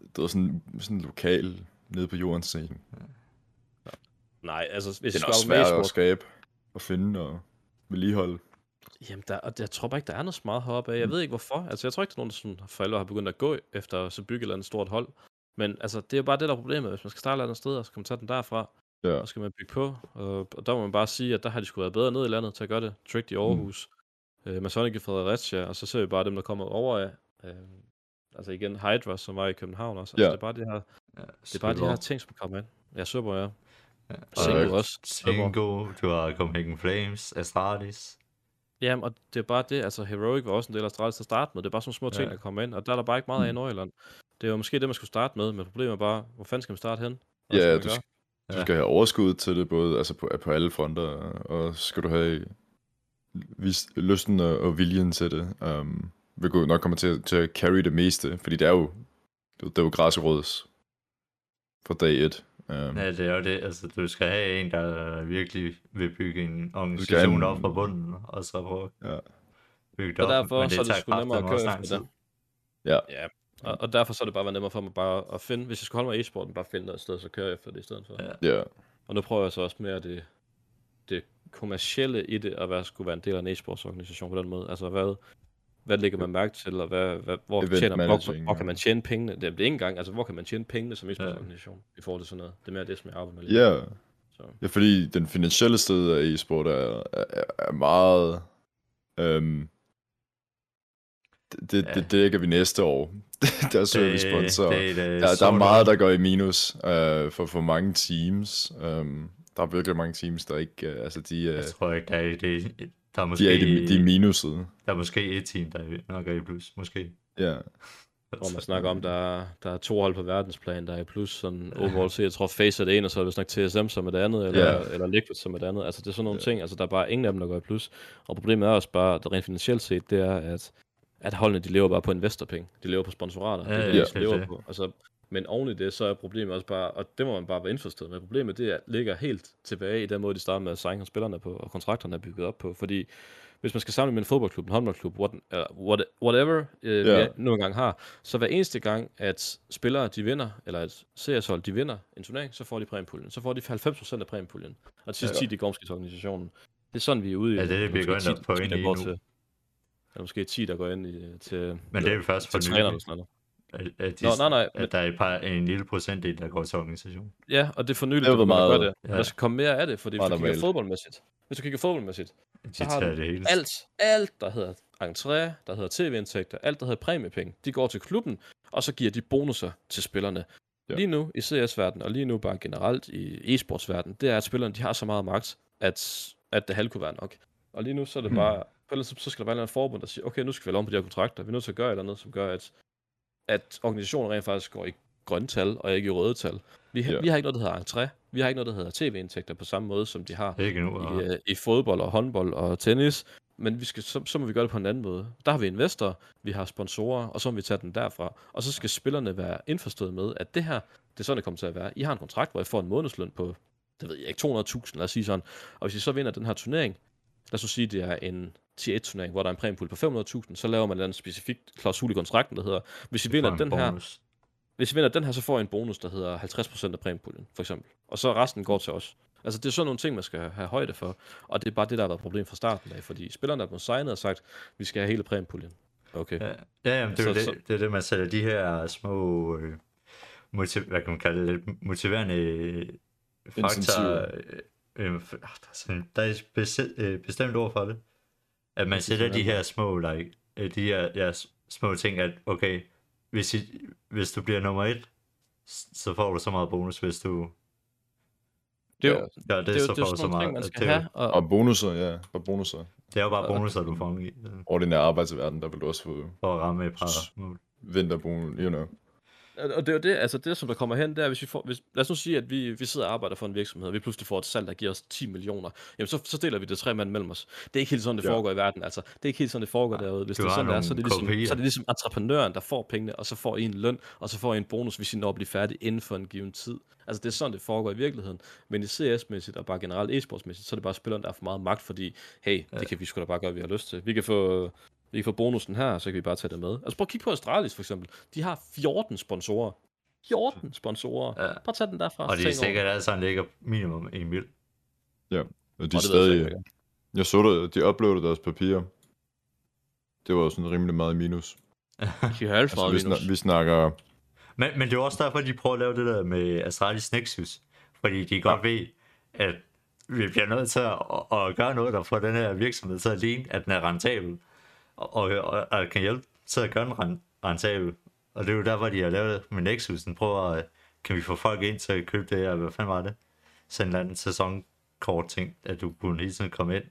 det var sådan, sådan lokal nede på jordens scene. Nej, altså hvis Det er også svært at skabe og finde og vedligeholde. jamen der, og jeg tror bare ikke, der er noget så meget heroppe af. Jeg ved ikke hvorfor. Altså jeg tror ikke, der er nogen, der sådan for alvor har begyndt at gå efter at så bygge et eller andet stort hold. Men altså, det er jo bare det, der er problemet. Hvis man skal starte et andet sted, og så kan man tage den derfra, Ja. og så skal man bygge på. Og, og der må man bare sige, at der har de sgu været bedre ned i landet til at gøre det. Tricked i Aarhus, mm. øh, Masonic i Fredericia, og så ser vi bare dem, der kommer over af. Øh, altså igen, Hydra, som var i København også. Altså, Ja. det er bare det her, Ja, det er bare de her ting, som kommer ind. Ja, Søborg, ja. Ja. Singo Og- også. Singo, du har Copenhagen Flames, Astralis. Ja, og det er bare det, altså Heroic var også en del af Astralis til at starte med, det er bare sådan små ting, ja. der kommer ind, og der er der bare ikke meget af i Nordjylland. Det er jo måske det, man skulle starte med, men problemet er bare, hvor fanden skal man starte hen? Og ja, altså, du, sk- du ja. skal have overskud til det, både altså på, på alle fronter, og skal du have vis, lysten og, og viljen til det, øhm, um, hvilket nok kommer til, til at carry det meste, fordi det er jo, det, er jo græsrods fra dag 1. Øhm. Ja, det er jo det. Altså, du skal have en, der virkelig vil bygge en organisation op fra bunden, og så prøve ja. bygge det op. Og derfor Men det så er det sgu nemmere at køre efter. Ja. ja. Og, og, derfor så er det bare været nemmere for mig bare at finde, hvis jeg skulle holde mig i e-sporten, bare finde noget sted, så kører jeg efter det i stedet for. Ja. ja. Og nu prøver jeg så også mere det, det kommercielle i det, at være, skulle være en del af en e-sportsorganisation på den måde. Altså, hvad, hvad lægger man mærke til, og hvad, hvad, hvor, Event tjener, hvor, managing, hvor, kan ja. man tjene pengene? Det er, ikke engang, altså, hvor kan man tjene pengene som e-sportsorganisation i forhold til sådan noget? Det er mere det, som jeg arbejder med. ja. Så. Ja, fordi den finansielle sted af e-sport er, er, er meget... Øhm, det, det, Ja. det dækker vi næste år. der vi sponsor. det, det, det, Der, der er meget, der går i minus øh, for, for mange teams. Um, der er virkelig mange teams, der ikke... Øh, altså, de, øh, Jeg tror ikke, der er, det, der er måske, de er, i de, de minuset. der er måske et team, der nok er i plus. Måske. Ja. Hvor man snakker om, der er, der er to hold på verdensplan, der er i plus sådan overall set. Jeg tror Face er det ene, og så er det nok TSM som er det andet, eller, Ja. eller Liquid som er det andet. Altså det er sådan nogle Ja. ting, altså der er bare ingen af dem, der går i plus. Og problemet er også bare, at rent finansielt set, det er, at, at holdene, de lever bare på investorpenge. De lever på sponsorater. Ja, det er det, ja, de det er lever det. på. Altså, men oven i det, så er problemet også bare, og det må man bare være indforstået med, problemet det er, ligger helt tilbage i den måde, de starter med at signe spillerne på, og kontrakterne er bygget op på. Fordi hvis man skal sammenligne med en fodboldklub, en håndboldklub, what, uh, what, whatever, øh, Ja. ja. vi nu engang har, så hver eneste gang, at spillere de vinder, eller et CS-hold de vinder en turnering, så får de præmiepuljen. Så får de 90% af præmiepuljen. Og de sidste Ja. 10, de går måske til organisationen. Det er sådan, vi er ude i. Ja, det er det, vi går ind og 10, på ind der i nu. Til, eller måske 10, der går ind i, til, Men det er jo først for til nylig. At, at, de, Nå, nej, nej, men- at der er et par, en lille procentdel, der går til organisation. Ja, og det er for nyligt, Det været meget, meget- det. ja. Der skal komme mere af det, fordi hvis du kigger fodboldmæssigt, hvis du kigger fodboldmæssigt, De Så har du det hele. alt, alt, der hedder entré, der hedder tv-indtægter, alt, der hedder præmiepenge, de går til klubben, og så giver de bonusser til spillerne. Ja. Lige nu i CS-verdenen, og lige nu bare generelt i e-sportsverdenen, det er, at spillerne de har så meget magt, at, at det halv kunne være nok. Og lige nu så er det Hmm. bare, ellers så, så skal der være en eller anden forbund, der siger, okay, nu skal vi lave om på de her kontrakter, vi er nødt til at gøre et eller andet, som gør, at, at organisationen rent faktisk går i grønne tal, og ikke i røde tal. Vi, har, Ja. vi har ikke noget, der hedder entré, vi har ikke noget, der hedder tv-indtægter på samme måde, som de har Ikke nu. I, øh, i fodbold og håndbold og tennis, men vi skal, så, så må vi gøre det på en anden måde. Der har vi investorer, vi har sponsorer, og så må vi tage den derfra. Og så skal spillerne være indforstået med, at det her, det er sådan, det kommer til at være. I har en kontrakt, hvor I får en månedsløn på, det ved jeg ikke, 200.000, lad os sige sådan. Og hvis I så vinder den her turnering, lad os nu sige, det er en tier 1 turnering, hvor der er en præmiepul på 500.000, så laver man en specifik klausul i kontrakten, der hedder, hvis I vinder en den her, bonus. hvis I vinder den her, så får I en bonus, der hedder 50% af præmiepuljen, for eksempel. Og så resten går til os. Altså, det er sådan nogle ting, man skal have højde for. Og det er bare det, der har været et problem fra starten af, fordi spillerne er blevet signet og sagt, vi skal have hele præmiepuljen. Okay. Ja, ja jamen, det, er Så- det, så- det er det, man sætter de her små, øh, motiv, hvad kan man kalde det, motiverende øh, faktorer. Øh, øh, ah, der, er sådan, der er et bestemt, øh, bestemt ord for det. At man sætter de her små, like, øh, de her ja, små ting, at okay, hvis, I, hvis du bliver nummer et, så får du så meget bonus, hvis du Det er jo, Ja, gør det, det er jo, så det er får du sådan så meget. ting, man skal er jo- have. Og, Og bonusser, ja. Og bonusser. det er jo bare bonusser, du får i, Ordinær arbejdsverden, der vil du også få for at ramme et par mål. vinterbonus, you know. Og det er jo det, altså det, som der kommer hen, det er, hvis vi får, hvis, lad os nu sige, at vi, vi sidder og arbejder for en virksomhed, og vi pludselig får et salg, der giver os 10 millioner, jamen så, så deler vi det tre mand mellem os. Det er ikke helt sådan, det Ja. foregår i verden, altså. Det er ikke helt sådan, det foregår derude. Hvis det er sådan, det er, så er det, ligesom, KPI'er. så er det ligesom entreprenøren, der får pengene, og så får I en løn, og så får I en bonus, hvis I når at blive færdig inden for en given tid. Altså det er sådan, det foregår i virkeligheden. Men i CS-mæssigt og bare generelt e-sportsmæssigt, så er det bare spilleren, der har for meget magt, fordi, hey, det kan vi sgu da bare gøre, hvad vi har lyst til. Vi kan få, vi kan få bonusen her, så kan vi bare tage det med. Altså prøv at kigge på Astralis for eksempel. De har 14 sponsorer. 14 sponsorer. Ja. Prøv at tage den derfra. Og de er sikkert alle sammen ligger minimum en mil. Og de er Og det jeg stadig... ikke. Jeg så det, de uploadede deres papirer. Det var jo sådan rimelig meget minus. De har alt Altså, vi, minus. snak, vi snakker... Men, men det er også derfor, de prøver at lave det der med Astralis Nexus. Fordi de godt ved, at vi bliver nødt til at, at, at gøre noget, der får den her virksomhed til at ligne, at den er rentabel. Og, og, og, kan hjælpe til at gøre den ren- rentabel. Og det er jo derfor, de har lavet det med Nexus. Den prøver at, kan vi få folk ind til at købe det her, hvad fanden var det? Sådan en eller anden sæsonkort ting, at du kunne hele tiden komme ind.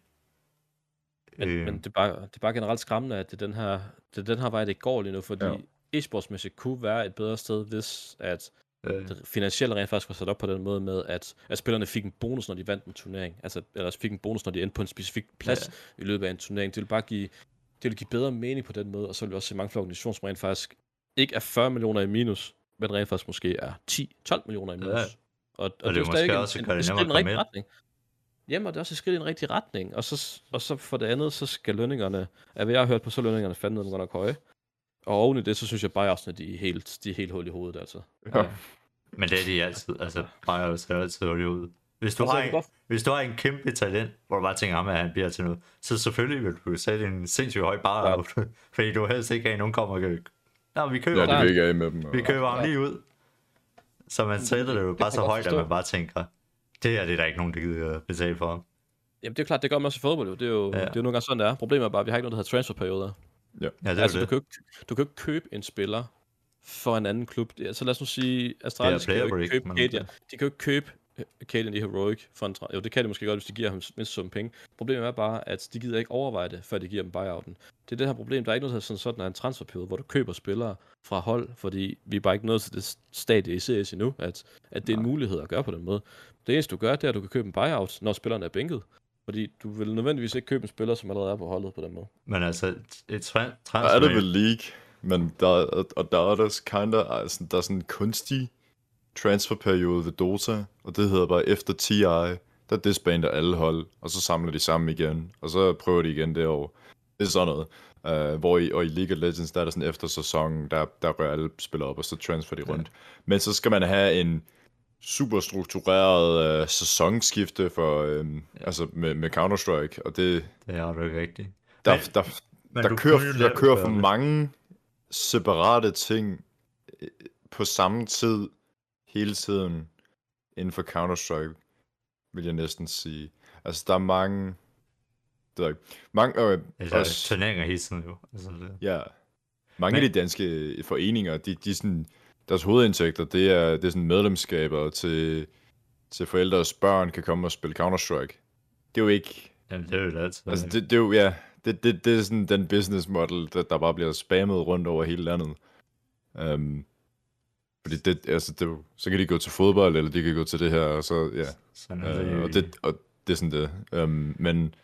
Men, Øh, men det, er bare, det er bare generelt skræmmende, at det er den her, det er den her vej, det går lige nu, fordi Ja. e-sportsmæssigt kunne være et bedre sted, hvis at øh, det finansielle rent faktisk var sat op på den måde med, at, at spillerne fik en bonus, når de vandt en turnering. Altså, eller fik en bonus, når de endte på en specifik plads ja. i løbet af en turnering. Det vil bare give, det vil give bedre mening på den måde, og så vil vi også se mange flere organisationer, som rent faktisk ikke er 40 millioner i minus, men rent faktisk måske er 10-12 millioner i minus. Ja. Og, og, det er jo måske stadig også en, en, det i rigtige ind. retning. Jamen, og det er også et skridt i den rigtige retning. Og så, og så for det andet, så skal lønningerne, af hvad jeg har hørt på, så er lønningerne fandme godt nok høje. Og oven i det, så synes jeg bare også, at de er helt, de er helt hul i hovedet, altså. Ja. Men det er de altid. Altså, bare ser altid hurtigt ud. Hvis du, Altså, har en, godt- hvis du har en kæmpe talent, hvor du bare tænker, at han bliver til noget, så selvfølgelig vil du sætte en sindssygt høj bar Ja. op, fordi du helst ikke have, at nogen kommer og Nå, vi køber, Ja, ja, det ikke af med dem. vi Og... køber ham lige ud. Så man sætter det jo det bare så højt, at man bare tænker, det her det er der ikke nogen, der gider betale for. Jamen, det er klart, det gør man også i fodbold, jo. Det er jo, Ja. ja. det er jo nogle gange sådan, det er. Problemet er bare, at vi har ikke noget, der hedder transferperioder. Ja, det er altså, jo du kan, det. jo ikke, du kan ikke købe en spiller for en anden klub. Det- Så lad os nu sige, Astralis kan jo ikke break, købe men-. De kan jo ikke købe øh, Cadian i Heroic for en tra- Jo, det kan de måske godt, hvis de giver ham mindst sum penge. Problemet er bare, at de gider ikke overveje det, før de giver dem buyouten. Det er det her problem. Der er ikke noget, der sådan, sådan er en transferperiode, hvor du køber spillere fra hold, fordi vi er bare ikke nået til det stadie i CS endnu, at, at det er en mulighed at gøre på den måde. Det eneste, du gør, det er, at du kan købe en buyout, når spilleren er bænket. Fordi du vil nødvendigvis ikke købe en spiller, som allerede er på holdet på den måde. Men altså, et tra- Der er transfer... det vel League, men der, er- og der er der kinda, altså, der er sådan en kunstig transferperiode ved Dota, og det hedder bare efter TI, der disbander alle hold, og så samler de sammen igen, og så prøver de igen det år. Det er sådan noget. Uh, hvor i, og i League of Legends, der er der sådan efter sæsonen, der, der rører alle spillere op, og så transfer de rundt. Men så skal man have en super struktureret uh, sæsonskifte for, um, altså med, med Counter-Strike, og det, Det er jo ikke rigtigt. der, Men- der, Men der, kører, der kører for mange separate ting øh, på samme tid hele tiden inden for Counter-Strike, vil jeg næsten sige. Altså, der er mange... Det ikke. Mange, øh, Altså, også, turneringer hele tiden jo. Altså, det. ja, mange Men- af de danske foreninger, de, de er sådan, deres hovedindtægter, det er, det er sådan medlemskaber til, til forældres børn kan komme og spille Counter-Strike. Det er jo ikke Jamen, det er jo det. Altså, det, det er jo, ja, det, det, det er sådan den business model, der, der bare bliver spammet rundt over hele landet. Um, fordi det, altså, det, så kan de gå til fodbold, eller de kan gå til det her, og så, ja. Sådan er det jo og, det, og det er sådan det. Um, men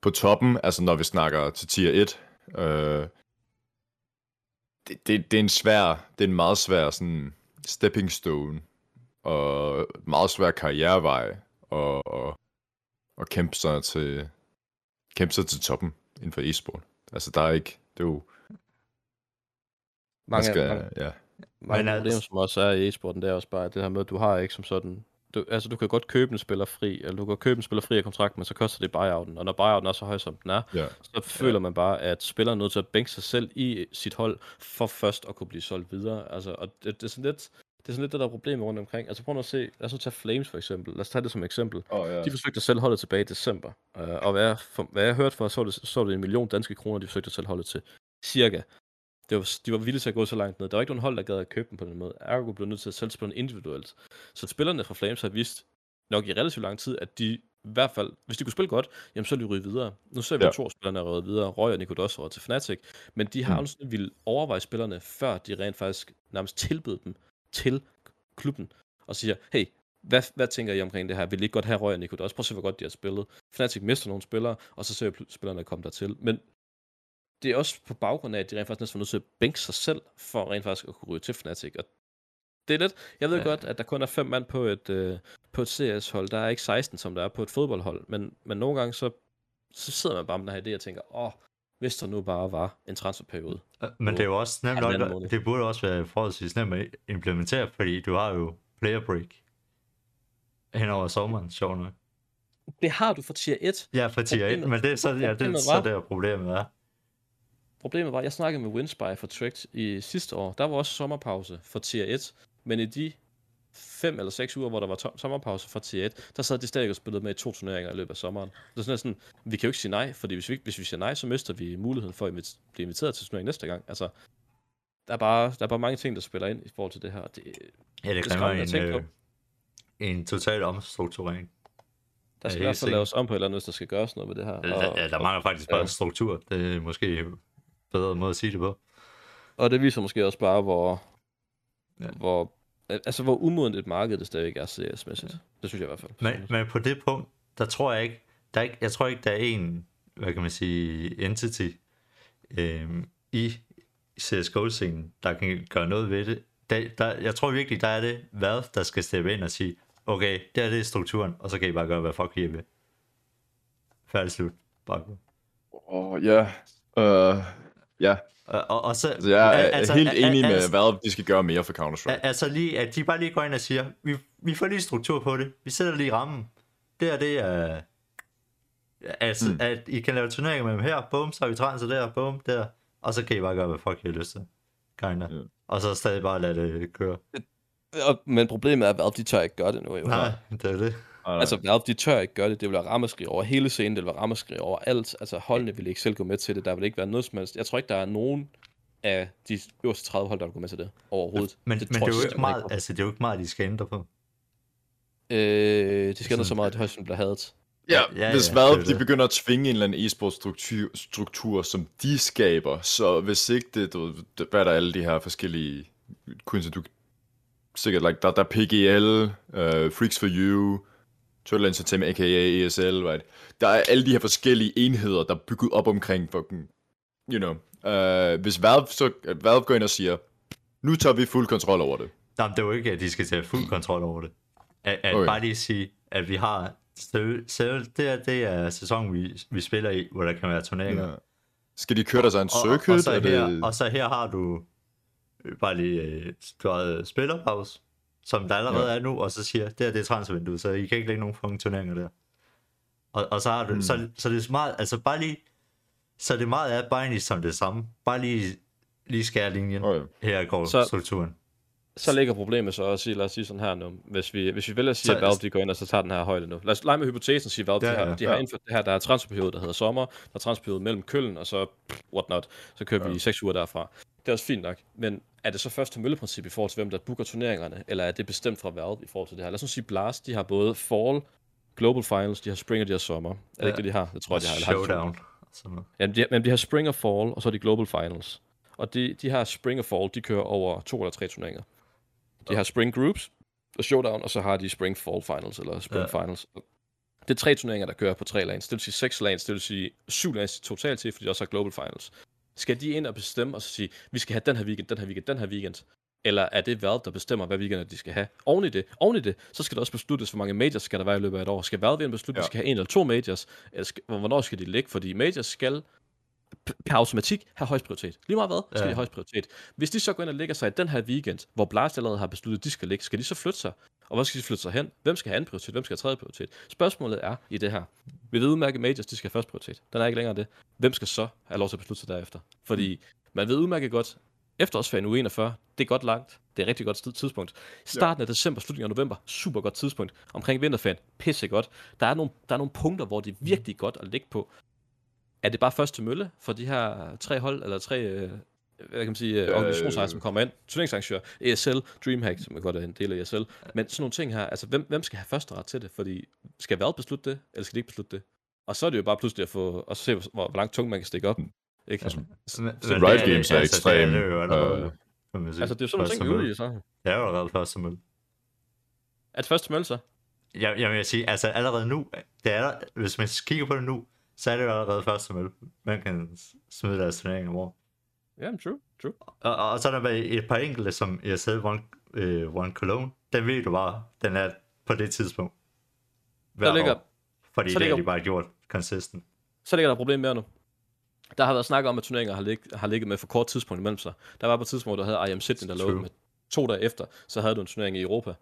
på toppen, altså når vi snakker til tier 1, uh, det, det, det er en svær, det er en meget svær sådan stepping stone, og meget svær karrierevej, og, og, og kæmpe sig til, kæmpe sig til toppen inden for e-sport. Altså der er ikke, det er jo, man Mange, skal, mange, ja. Mange Men altså- problemer, som også er i e-sporten, det er også bare det her med, at du har ikke som sådan... Du, altså, du kan godt købe en spiller fri, eller du kan købe en spiller fri af kontrakt, men så koster det buyouten. Og når buyouten er så høj, som den er, ja. så føler man bare, at spilleren er nødt til at bænke sig selv i sit hold, for først at kunne blive solgt videre. Altså, og det, det, er sådan lidt, det er sådan lidt det, der er problemet rundt omkring. Altså prøv nu at se, lad os nu tage Flames for eksempel. Lad os tage det som eksempel. Oh, ja. De forsøgte at sælge holdet tilbage i december. Uh, og hvad jeg, for, hvad jeg hørte for, så var, det, så var det en million danske kroner, de forsøgte at sælge holdet til. Cirka. Det var, de var villige til at gå så langt ned. Der var ikke nogen hold, der gad at købe dem på den måde. Ergo blev nødt til at sælge spillerne individuelt. Så spillerne fra Flames har vist nok i relativt lang tid, at de i hvert fald, hvis de kunne spille godt, jamen så ville de ryge videre. Nu ser vi, Ja. at to af spillerne er røget videre, Røg og Nicodos er til Fnatic, men de har Mm. aldrig ville overveje spillerne, før de rent faktisk nærmest tilbød dem til klubben, og siger, hey, hvad, hvad tænker I omkring det her? Vil I ikke godt have Røg og Nicodos? Prøv at se, hvor godt de har spillet. Fnatic mister nogle spillere, og så ser vi spillerne komme dertil. Men det er også på baggrund af, at de rent faktisk næsten var nødt til at bænke sig selv, for rent faktisk at kunne ryge til Fnatic. Og det er lidt, jeg ved Ja. godt, at der kun er fem mand på et, øh, på et CS-hold. Der er ikke 16, som der er på et fodboldhold. Men, men nogle gange, så, så sidder man bare med den her idé og tænker, åh, hvis der nu bare var en transferperiode. Men det er jo også nemt nok, det burde også være forholdsvis nemt at implementere, fordi du har jo player break hen over sommeren, sjov nok. Det har du for tier 1. Ja, for tier 1, Problemet- men det er så, ja, det så der problemet er. Problemet var, at jeg snakkede med Winspy for Tricked i sidste år. Der var også sommerpause for tier 1. Men i de fem eller seks uger, hvor der var to- sommerpause for tier 1, der sad de stadig og spillede med i to turneringer i løbet af sommeren. Så sådan, sådan, vi kan jo ikke sige nej, fordi hvis vi, hvis vi siger nej, så mister vi muligheden for at invit- blive inviteret til turnering næste gang. Altså, der er, bare, der er bare mange ting, der spiller ind i forhold til det her. Det, Ja, det er kræver en, tænke øh, en total omstrukturering. der skal i hvert fald laves om på et eller andet, hvis der skal gøres noget ved det her. Og, ja, der mangler faktisk bare ja. struktur. Det er måske bedre måde at sige det på. Og det viser måske også bare, hvor, Ja. hvor, altså, hvor umodent et marked det stadigvæk er CS-mæssigt. Ja. Det synes jeg i hvert fald. Men, men på det punkt, der tror jeg ikke, der er ikke, jeg tror ikke, der er en, hvad kan man sige, entity øhm, i CSGO-scenen, der kan gøre noget ved det. Der, der, jeg tror virkelig, der er det Valve, der skal steppe ind og sige, okay, det er det strukturen, og så kan I bare gøre, hvad fuck I vil. Færdig slut. Bare. Åh, oh, ja. Uh, ja, Og, og, og så, altså jeg er al- altså, helt enig med altså, Valve, de skal gøre mere for Counter-Strike. al- altså lige, at de bare lige går ind og siger, vi, vi får lige struktur på det, vi sætter lige rammen. Det er det, er... Altså, Mm. at I kan lave turneringer med dem her, bum, så har vi transer der, bum, der, og så kan I bare gøre, hvad fuck I har lyst til. Kinda. Ja. Og så stadig bare lade det køre. Men problemet er, at Valve, de tør ikke gøre det nu. Jo. Nej, det er det. Nej. Altså, Valve, de tør ikke gøre det. Det vil være ramaskrig over hele scenen. Det vil være ramaskrig over alt. Altså, holdene vil ikke selv gå med til det. Der vil ikke være noget som helst. Jeg tror ikke, der er nogen af de øverste 30 hold, der vil gå med til det overhovedet. Men, det men det er jo ikke meget, altså det er jo ikke meget, de skal ændre på. Øh, de skal ændre så meget, at det højst bliver hadet. Ja, Ja, ja, hvis ja, Valve det de begynder at tvinge en eller anden e-sport struktur, struktur, som de skaber, så hvis ikke det, du hvad er der alle de her forskellige, Quincy, du sikkert, like, der, der er PGL, uh, Freaks for You, Turtle Entertainment, a.k.a. ESL, right? Der er alle de her forskellige enheder, der er bygget op omkring fucking, you know, uh, hvis Valve, så, Valve går ind og siger, nu tager vi fuld kontrol over det. Nej, det er jo ikke, at de skal tage fuld kontrol over det. At, at Okay. bare lige sige, at vi har selv, det, er, det er sæsonen, vi, vi spiller i, hvor der kan være turneringer. Ja. Skal de køre deres egen og, og, circuit? og, så er her, det... og så her har du øh, bare lige øh, du har, spillerpause, som der allerede Ja. er nu, og så siger, det er det er transfervinduet, så I kan ikke lægge nogen fucking turneringer der. Og, og så har du, Mm. så, så det er meget, altså bare lige, så det meget er bare egentlig som det samme. Bare lige, lige skære linjen. Okay. Her går Så- strukturen. så ligger problemet så også i, lad os sige sådan her nu, hvis vi, hvis vi vælger at sige, Så- at Valve de går ind og så tager den her højde nu. Lad os lege med hypotesen og sige, Valve Ja, de, har, ja, de har ja. indført det her, der er transferperiode, der hedder sommer, der er transferperiode mellem Køln, og så pff, what not, så kører vi Ja. 6 uger derfra. Det er også fint nok, men er det så først til mølleprincip i forhold til, hvem der booker turneringerne, eller er det bestemt fra Valve i forhold til det her? Lad os nu sige Blast, de har både Fall, Global Finals, de har Spring og de har Sommer. Er det Ja. ikke det, de har? Det tror jeg, de har. eller har? Showdown. og sådan noget. Ja, de, men de har Spring og Fall, og så er de Global Finals. Og de, de har Spring og Fall, de kører over to eller tre turneringer. De har Spring Groups og Showdown, og så har de Spring Fall Finals, eller Spring Ja. ja. Finals. Det er tre turneringer, der kører på tre lanes. Det vil sige seks lanes, det vil sige syv lanes totalt til, fordi de også har Global Finals. Skal de ind og bestemme og så sige, vi skal have den her weekend, den her weekend, den her weekend? Eller er det Valve, der bestemmer, hvad weekender de skal have? Oven i det, oven i det, så skal der også besluttes, hvor mange majors skal der være i løbet af et år. Skal Valve ind beslutte, Ja. de skal have en eller to majors? Eller skal, hvornår skal de ligge? Fordi majors skal per automatik have højst prioritet. Lige meget hvad, skal Ja. de have højst prioritet. Hvis de så går ind og lægger sig i den her weekend, hvor Blast allerede har besluttet, at de skal ligge, skal de så flytte sig? Og hvor skal de flytte sig hen? Hvem skal have anden prioritet? Hvem skal have tredje prioritet? Spørgsmålet er i det her. Vi ved udmærket majors, de skal have først prioritet. Den er ikke længere det. Hvem skal så have lov til at beslutte sig derefter? Fordi man ved udmærket godt, efterårsferien uge 41, det er godt langt. Det er et rigtig godt tid- tidspunkt. Starten af december, slutningen af november, super godt tidspunkt. Omkring vinterferien, pisse godt. Der er nogle, der er nogle punkter, hvor det er virkelig godt at ligge på. Er det bare først til mølle for de her tre hold, eller tre øh, hvad kan man sige, øh, Øh. organisationsejere, som kommer ind? Turneringsarrangør, ESL, Dreamhack, som er godt er en del af ESL. Men sådan nogle ting her, altså hvem, hvem skal have første ret til det? Fordi skal Valve beslutte det, eller skal de ikke beslutte det? Og så er det jo bare pludselig at få, og se, hvor, hvor langt tung man kan stikke op. Ikke? Altså, Så, men, Så men Riot det er- Games er altså, det ekstrem, Det er jo allerede, øh, altså det er sådan nogle første ting, vi er ude mølle. i, så. Jeg er jo allerede første mølle. At første til mølle, så? Jeg, jeg vil sige, altså allerede nu, det er der, hvis man kigger på det nu, så er det jo allerede første mølle. Man kan smide deres turnering om året. Jamen, true, true. Og, og, og så er der bare et par enkelte, som jeg selv One, øh, One Cologne. Den ved du bare, den er på det tidspunkt. Hvert ligger- år. Fordi så det har ligger- de bare gjort consistent. Så ligger der et problem mere nu. Der har været snak om, at turneringer har, lig, har ligget med for kort tidspunkt imellem sig. Der var på et tidspunkt, der havde IM Sydney, der lå med to dage efter, så havde du en turnering i Europa.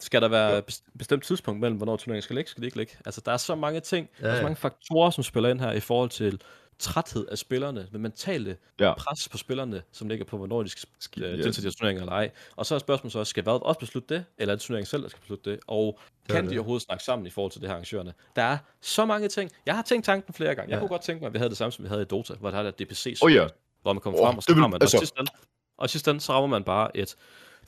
Skal der være et best- bestemt tidspunkt mellem, hvornår turneringen skal ligge, skal det ikke ligge? Altså, der er så mange ting, ja, der er så ja. mange faktorer, som spiller ind her i forhold til træthed af spillerne, med mentale Ja. pres på spillerne, som ligger på, hvornår de skal Skal- øh, ja. deltage i turneringer eller ej. Og så er spørgsmålet så også, skal Valve også beslutte det, eller er det turneringen selv, der skal beslutte det? Og er kan det. de overhovedet snakke sammen i forhold til det her arrangørerne? Der er så mange ting. Jeg har tænkt tanken flere gange. Jeg Ja. kunne godt tænke mig, at vi havde det samme, som vi havde i Dota, hvor der er der DPC, Åh ja, hvor man kommer Åh, frem, og så det har man altså- og sidst og sidst så rammer man bare et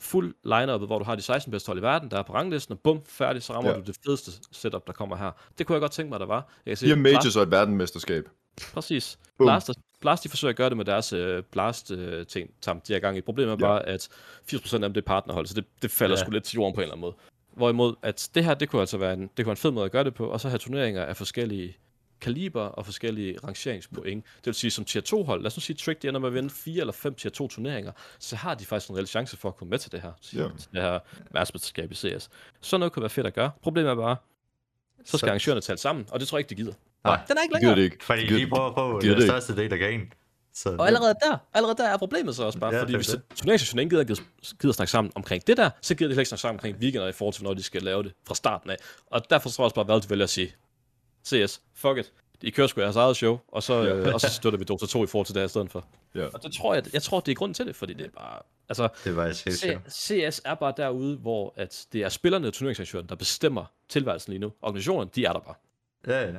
fuld line hvor du har de 16 bedste hold i verden, der er på ranglisten, og bum, færdig, så rammer Ja. du det fedeste setup, der kommer her. Det kunne jeg godt tænke mig, der var. Jeg kan se, fire majors og et verdenmesterskab. Præcis. Bum. Blast, Blast, de forsøger at gøre det med deres øh, Blast-ting, øh, de i gang i. Problemet er Ja. bare, at 80% af dem det er partnerhold, så det, det falder ja. sgu lidt til jorden på en eller anden måde. Hvorimod, at det her, det kunne altså være en, det kunne være en fed måde at gøre det på, og så have turneringer af forskellige kaliber og forskellige rangeringspoint. Det vil sige, som tier 2 hold, lad os nu sige, Trick de ender med at vinde 4 eller 5 tier 2 turneringer, så har de faktisk en reel chance for at komme med til det her, til, det her verdensmesterskab i CS. Sådan noget kunne være fedt at gøre. Problemet er bare, så skal Så- arrangørerne tale sammen, og det tror jeg ikke, de gider. Nej, Den er ikke længere. det ikke. Fordi de det prøver på gider den største del af gagen. Så Og allerede der, allerede der er problemet så også bare, Ja, fordi hvis det. turneringssektionen ikke gider, gider snakke sammen omkring det der, så gider de ikke snakke sammen omkring weekender i forhold til, når de skal lave det fra starten af. Og derfor tror jeg også bare, at Valve vælger at sige, CS, fuck it, I kører sgu jeres eget show, og så, Ja. øh, og så støtter vi Dota 2 i forhold til det her i stedet for. Ja. Og det tror jeg, jeg tror, det er grunden til det, fordi det er bare, altså, det var helt. C- CS er bare derude, hvor at det er spillerne og turneringsarrangøren, der bestemmer tilværelsen lige nu. Organisationerne, de er der bare. Ja, ja.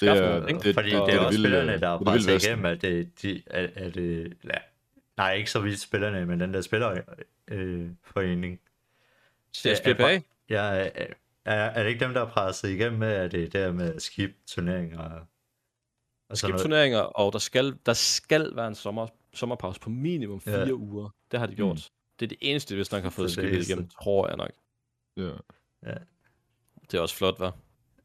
Det er, nogle det, Fordi det, det er også vilde- spillerne, der er presset igennem, at det, de, at, at det, ja, nej, ikke så vidt spillerne, men den der spillerforening. Øh, forening. CSPPA, ja, er, er det ikke dem, der har presset igennem med, at det er der med at skip turneringer? Og, og sådan skib noget? turneringer, og der skal, der skal være en sommer, sommerpause på minimum fire Ja. ja. uger. Det har de gjort. Mm. Det er det eneste, hvis nok har fået er skibet eneste. igennem, tror jeg nok. Ja. Det er også flot, var.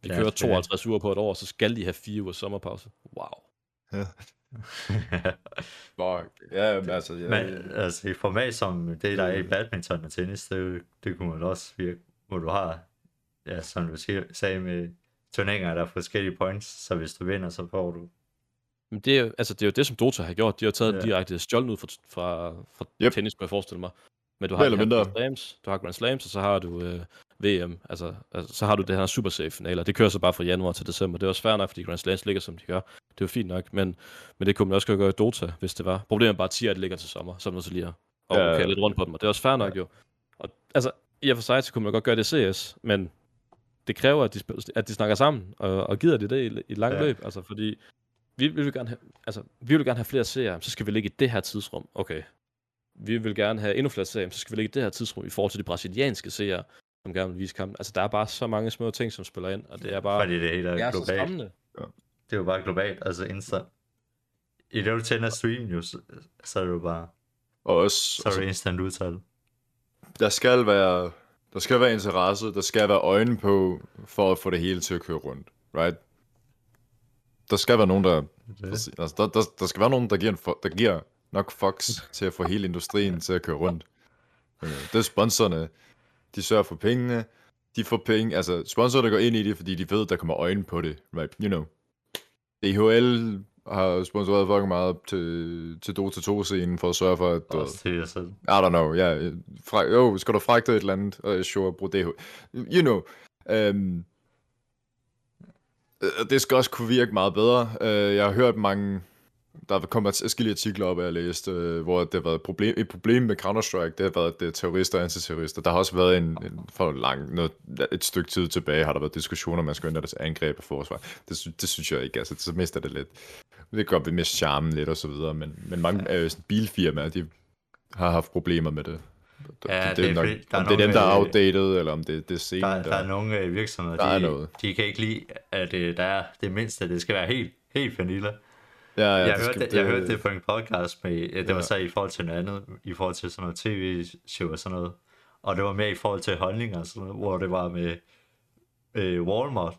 Vi Ja, kører det er- 52 uger på et år, så skal de have fire uger sommerpause. Wow. Fuck. Ja, men altså, ja, Men altså, i format som det, der er i badminton og tennis, det, er det kunne man også virke, hvor du har, ja, som du siger, sagde med turneringer, der er forskellige points, så hvis du vinder, så får du Men det er, jo, altså, det er jo det, som Dota har gjort. De har taget Ja. direkte stjålen ud fra, fra, fra Yep. tennis, kunne jeg forestille mig. Men du har, mindre. Grand Slams, du har Grand Slams, og så har du øh, VM. Altså, altså, så har du det her Super Safe finaler. Det kører så bare fra januar til december. Det er også fair nok, fordi Grand Slams ligger, som de gør. Det er jo fint nok, men, men det kunne man også gøre i Dota, hvis det var. Problemet er bare, at tier, det ligger til sommer, så er man til lige og Ja. ja. lidt rundt på dem, og det er også fair nok jo. Og altså, i og for sig, så kunne man godt gøre det i CS, men det kræver, at de, at de snakker sammen, og, og gider de det i, i et langt Ja. ja. løb. Altså, fordi vi, vi, vil gerne have, altså, vi vil gerne have flere serier, så skal vi ligge i det her tidsrum. Okay. Vi vil gerne have endnu flere serier, så skal vi ligge i det her tidsrum i forhold til de brasilianske serier, som gerne vil vise kampen. Altså, der er bare så mange små ting, som spiller ind, og det er bare... Fordi det hele er det er så globalt. skræmmende. Det er jo bare globalt, altså Insta. I det, du tænder stream jo, så, så er det jo bare, Og også, så er det instant udtal. der skal være, der skal være interesse, der skal være øjne på, for at få det hele til at køre rundt, right? Der skal være nogen, der, altså, der, der, der skal være nogen, der giver, en, fu- der giver nok fucks til at få hele industrien til at køre rundt. Øh, Det er sponsorerne, de sørger for pengene, de får penge, altså sponsorerne går ind i det, fordi de ved, der kommer øjne på det, right? You know. DHL har sponsoreret fucking meget til, til Dota 2-scenen for at sørge for, at Også til jer selv. i don't know, ja. Yeah. Fra, jo, skal du fragte et eller andet? Uh, sure, brug DH. You know. Um, det skal også kunne virke meget bedre. Uh, jeg har hørt mange... Der er kommet forskellige artikler op, jeg har læst, uh, hvor det har været et problem, et problem med Counter-Strike, det har været, det er terrorister og antiterrorister. Der har også været en, en for lang, noget, et stykke tid tilbage, har der været diskussioner, om man skal ændre til angreb og forsvar. Det, det synes jeg ikke, altså, så mister det lidt. Det godt, vi mister charmen lidt og så videre, men, men mange ja. sådan, bilfirmaer, de har haft problemer med det. Ja, det, det er er nok, fordi, der er om det er dem, der er øh, outdated, eller om det, det er scenen, Der, der er nogle øh, virksomheder, Der er de, noget. de kan ikke lide, at øh, der er det mindste, det skal være helt, helt vanilla. Ja, ja, jeg, hørte, det, jeg hørte det på en podcast med, ja, det var Ja. så i forhold til noget andet, i forhold til sådan noget tv-show og sådan noget. Og det var mere i forhold til holdninger og sådan noget, hvor det var med øh, Walmart.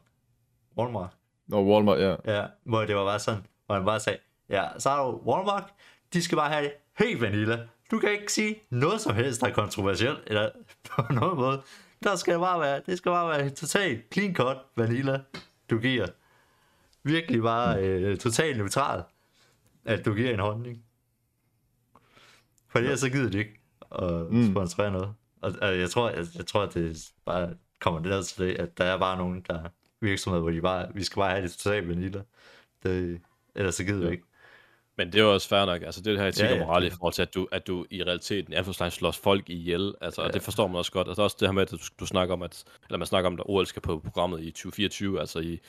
Walmart. Nå, Walmart, ja. Ja, hvor det var bare sådan, hvor han bare sagde, ja, så har du Walmart, de skal bare have det helt vanilla. Du kan ikke sige noget som helst, der er kontroversielt, eller på nogen måde. Der skal bare være, det skal bare være totalt clean cut vanilla, du giver. Virkelig bare øh, totalt neutral, at du giver en holdning. For ellers så gider de ikke at Mm. sponsorere noget. Og, og jeg tror, jeg, jeg tror, at det bare kommer ned til det, at der er bare nogen, der virksomheder, hvor de bare, vi skal bare have det totalt vanilla. Det, ellers så gider vi Ja. ikke. Men det er jo også fair nok. Altså, det er det her etik Ja, og ja, moral i forhold til, at du, at du i realiteten i anførselstegn slås folk ihjel. Altså. Ja. og det forstår man også godt. Altså, også det her med, at du, du snakker om, at, eller man snakker om, at OL skal på programmet i 2024, altså i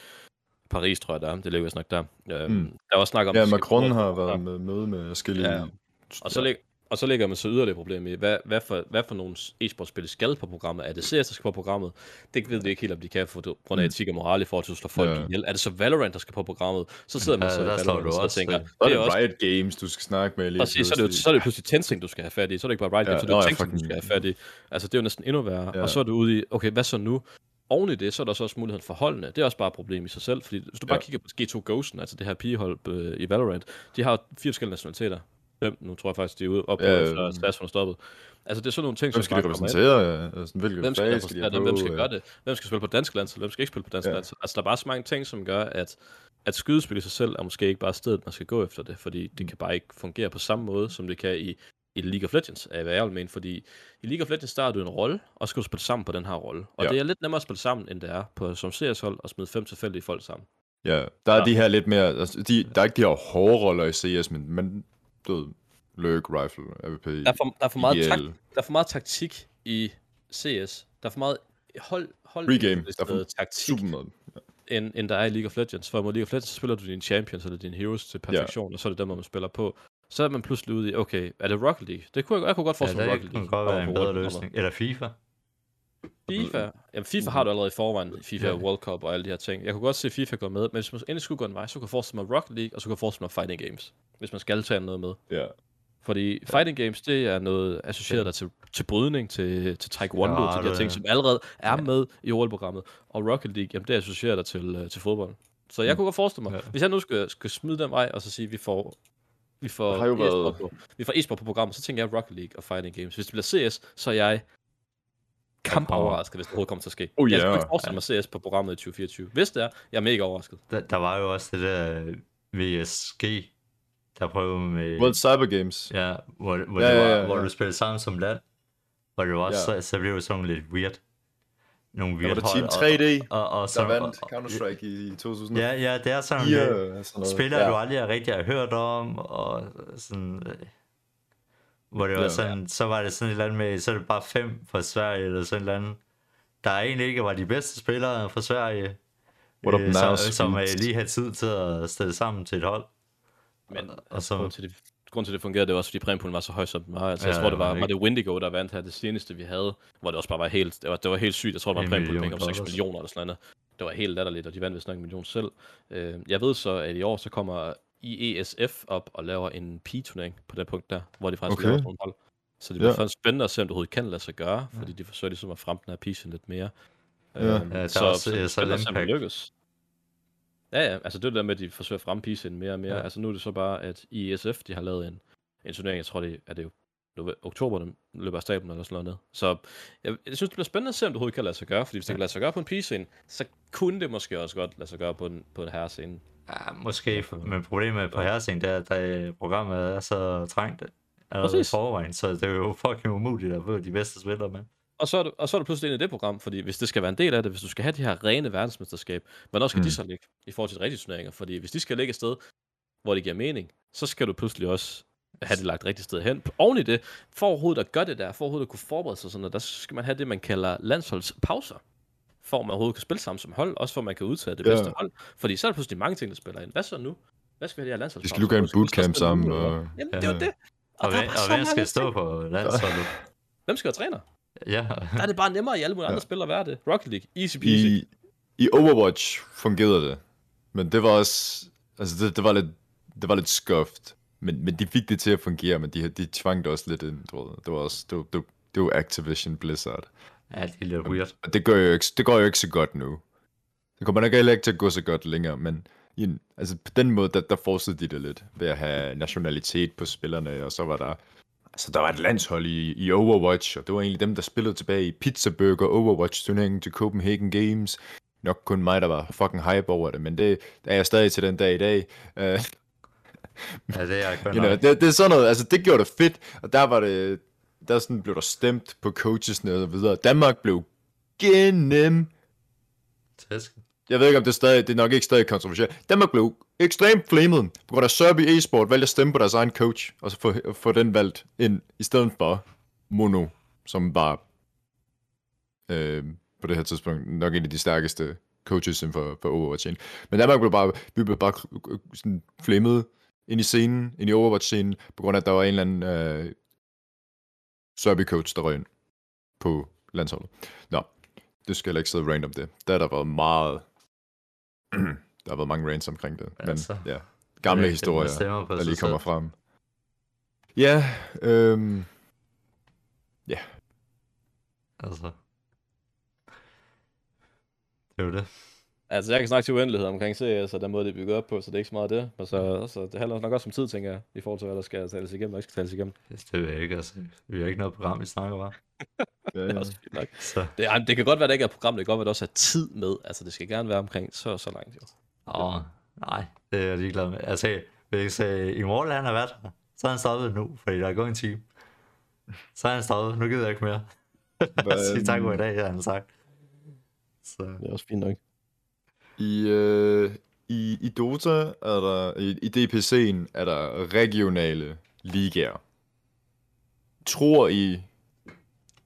Paris, tror jeg, der er. Det ligger vist nok der. Øhm, Mm. Der er også snak om... Ja, det Macron har været med møde med forskellige... Ja. Og så, lig, og så ligger man så yderligere problem i, hvad, hvad, for, hvad for nogle e-sportspil skal på programmet? Er det CS, der skal på programmet? Det ved vi ikke helt, om de kan få det, på grund af etik og moral i forhold til at slå folk Ja. ihjel. Er det så Valorant, der skal på programmet? Så sidder man Ja, så i der Valorant du og også, tænker, øh, Så er det det er også Riot Games, du skal snakke med lige Præcis, så er, det, jo- så er det pludselig Tencent, du skal have fat i. Så er det ikke bare Riot Ja, Games, så er det jo ja, Tencent, du skal have fat i. Altså, det er jo næsten endnu værre. Ja. Og så er du ude i, okay, hvad så nu? Oven i det, så er der så også muligheden for holdene. Det er også bare et problem i sig selv, fordi hvis du bare Ja. kigger på G2 Ghosten, altså det her pigehold øh, i Valorant, de har fire forskellige nationaliteter. Fem, nu tror jeg faktisk, de er ude op på, øh, efter er stoppet. Altså, det er sådan nogle ting, Hvem skal de kommer ind. repræsentere? Altså, hvilke Hvem skal skal de dem? Hvem skal Ja. gøre det? Hvem skal spille på dansk landshold? Hvem skal ikke spille på dansk Ja. landshold? Altså, der er bare så mange ting, som gør, at, at skydespil i sig selv er måske ikke bare stedet, man skal gå efter det, fordi det kan bare ikke fungere på samme måde, som det kan i, i League of Legends, er hvad jeg vil mene, fordi i League of Legends, der er du en rolle, og skal du spille sammen på den her rolle. Og Ja. det er lidt nemmere at spille sammen, end det er på, som CS-hold at smide fem tilfældige folk sammen. Ja, der er Ja. de her lidt mere... Altså, de, der er ikke de her hårde roller i CS, men, men du ved, Lurk, Rifle, AWP, Der er for, der er for, meget, tak, der er for meget taktik i CS. Der er for meget hold, hold Regame. Der er for taktik. super meget. end, end der er i League of Legends. For i League of Legends, så spiller du dine champions eller dine heroes til perfektion, og så er det dem, man spiller på. Så er man pludselig ude i, okay, er det Rocket League? Det kunne jeg, jeg kunne godt Ja, forestille mig, det Rocket kunne League. godt være en bedre løsning. Eller FIFA. FIFA, jamen FIFA har du allerede i forvejen, FIFA Ja. World Cup og alle de her ting. Jeg kunne godt se FIFA gå med, men hvis man endelig skulle gå en vej, så kunne jeg forestille mig Rocket League, og så kunne jeg forestille mig Fighting Games, hvis man skal tage noget med. Ja. Fordi Fighting Games, det er noget associeret der til, til brydning, til, til Taekwondo, Ja, til de her det- ting, som allerede er med i OL-programmet. Og Rocket League, jamen det er associeret der til, øh, til fodbold. Så jeg kunne godt forestille mig, Ja. hvis jeg nu skal, skal smide den vej, og så sige, at vi får vi får, har jo e-sport været- på, vi får e-sport på programmet, så tænker jeg Rocket League og Fighting Games. Hvis det bliver CS, så er jeg kamp overrasket, hvis det overhovedet kommer til at ske. Oh, Jeg ja. skulle ikke forestille mig CS på programmet i 2024. Hvis det er, jeg er mega overrasket. Der, der var jo også det der øh, VSG, der prøvede med... World Cyber Games. Ja, hvor, hvor, Ja, var, ja, ja, hvor ja. du spillede sammen som land. Hvor det var også, Ja. så, så blev det sådan lidt weird. Nogle Der weird var det Team hold, 3D, og, og, og, og, der så, vandt og, Counter-Strike i 2004. Ja, ja, det er sådan nogle sådan noget. spillere, ja. du aldrig rigtig har hørt om, og sådan... øh, hvor det var Ja. sådan, så var det sådan et eller andet med, så er det bare fem fra Sverige, eller sådan et eller andet, der egentlig ikke var de bedste spillere fra Sverige, What øh, som, som øh, lige havde tid til at stille sammen til et hold. Men og altså, så- til det, grunden til, det fungerede, det var også, fordi præmien var så høj, som den var. Altså, jeg Ja, tror, det var, var det Windigo, der vandt her det seneste, vi havde, hvor det også bare var helt, det var, det var helt sygt. Jeg tror, det var En en præmie på million penge om 6 dollars. millioner eller sådan noget. Det var helt latterligt, og de vandt vist nok en million selv. Øh, jeg ved så, at i år, så kommer IESF op og laver en P-turnering på det punkt der, hvor de faktisk Okay. laver nogle hold. Så det bliver Ja. ja. spændende at se, om det overhovedet kan lade sig gøre, fordi de forsøger ligesom at fremme den her P lidt mere. Ja. Øhm, Ja, der er så, også, så, øh, det så spændende at se, om det Impact. lykkes. Ja, ja, altså det er der med, at de forsøger at fremme p mere og mere. Ja. Altså nu er det så bare, at ISF, de har lavet en, en turnering, jeg tror det er det jo oktober, den løber af stablen eller sådan noget. Så jeg, jeg synes, det bliver spændende at se, om det overhovedet kan lade sig gøre, fordi hvis det kan lade sig gøre på en p så kunne det måske også godt lade sig gøre på en, på en herrescene. Ja, måske, men problemet på herrescenen, det er, at der, programmet er så trængt allerede i Præcis. forvejen, så det er jo fucking umuligt at få de bedste spillere med. Og så, er det, og så er det pludselig ind i det program, fordi hvis det skal være en del af det, hvis du skal have de her rene verdensmesterskab, hvornår skal mm. De så ligge i forhold til de rigtige turneringer? Fordi hvis de skal ligge et sted, hvor det giver mening, så skal du pludselig også have det lagt rigtigt sted hen. Oven i det, for overhovedet at gøre det der, for overhovedet at kunne forberede sig sådan noget, der skal man have det, man kalder landsholdspauser. For at man overhovedet kan spille sammen som hold, også for at man kan udtage det Ja. bedste hold. Fordi så er der pludselig mange ting, der spiller ind. Hvad så nu? Hvad skal vi have de her landsholdspauser? De skal lukke en Skal vi så bootcamp sammen, og-? Jamen, det er jo Ja. det. Og, der er hvem, og hvem skal stå på landsholdet? Hvem skal være træner? Ja, Der er det bare nemmere i alle mulige andre Ja. spil at være det. Rocket League, easy peasy. I, I Overwatch fungerede det. Men det var også... Altså, det, det var lidt, det var lidt skuffet. Men, men de fik det til at fungere, men de, de tvang det også lidt ind, tror jeg. Det var også... Det var, det, var- det var Activision Blizzard. ja det er lidt weird. Og det gør jo ikke, det går jo ikke så godt nu. Det kommer nok heller ikke til at gå så godt længere, men i en, altså på den måde, der, der fortsætter de det lidt ved at have nationalitet på spillerne, og så var der, altså der var et landshold i, i Overwatch, og det var egentlig dem, der spillede tilbage i Pizza Burger Overwatch-turneringen til Copenhagen Games. Nok kun mig, der var fucking hype over det, men det er jeg stadig til den dag i dag. Uh, Ja, det er you know, det, det er sådan noget, altså det gjorde det fedt, og der var det, der sådan blev der stemt på coachesne og så videre. Danmark blev gennem Tæsk jeg ved ikke, om det er stadig, det er nok ikke stadig kontroversielt. Danmark blev ekstremt flamet, på grund af Serbi e-sport valgte at stemme på deres egen coach, og så få, få den valgt ind, i stedet for Mono, som var øh, på det her tidspunkt nok en af de stærkeste coaches inden for, for Overwatch. Men Danmark blev bare, vi blev bare sådan flamet ind i scenen, ind i Overwatch-scenen, på grund af, at der var en eller anden øh, Serbi-coach, der røg ind på landsholdet. Nå, det skal jeg ikke sidde random det. Der har der været meget... der har været mange rants omkring det. Men Altså, ja, gamle Det er- historier, der lige kommer selv. frem. Ja, øhm, Altså. Det er jo det. Altså, jeg kan snakke til uendelighed omkring CS og den måde, det er bygget op på, så det er ikke så meget det. Og så, så det handler nok også om tid, tænker jeg, i forhold til, hvad der skal tales igennem og ikke skal tales igennem. Det ved jeg ikke, altså. Vi har ikke noget program, vi snakker bare. ja, Det er ja. også fint nok. Så, Det, det kan godt være, at det ikke er et program, det kan godt være, at der også er tid med. Altså, det skal gerne være omkring så så langt, jo. åh, nej, det er jeg ligeglad med. Altså, hvis uh, i morgen han har været her, så er han stoppet nu, fordi der er gået en time. Så er han stoppet, nu gider jeg ikke mere. Sig tak for i dag, har han sagt. Så, Det er også fint nok. I, øh, i, I Dota er der, i, i DPC'en er der regionale ligaer. Tror I,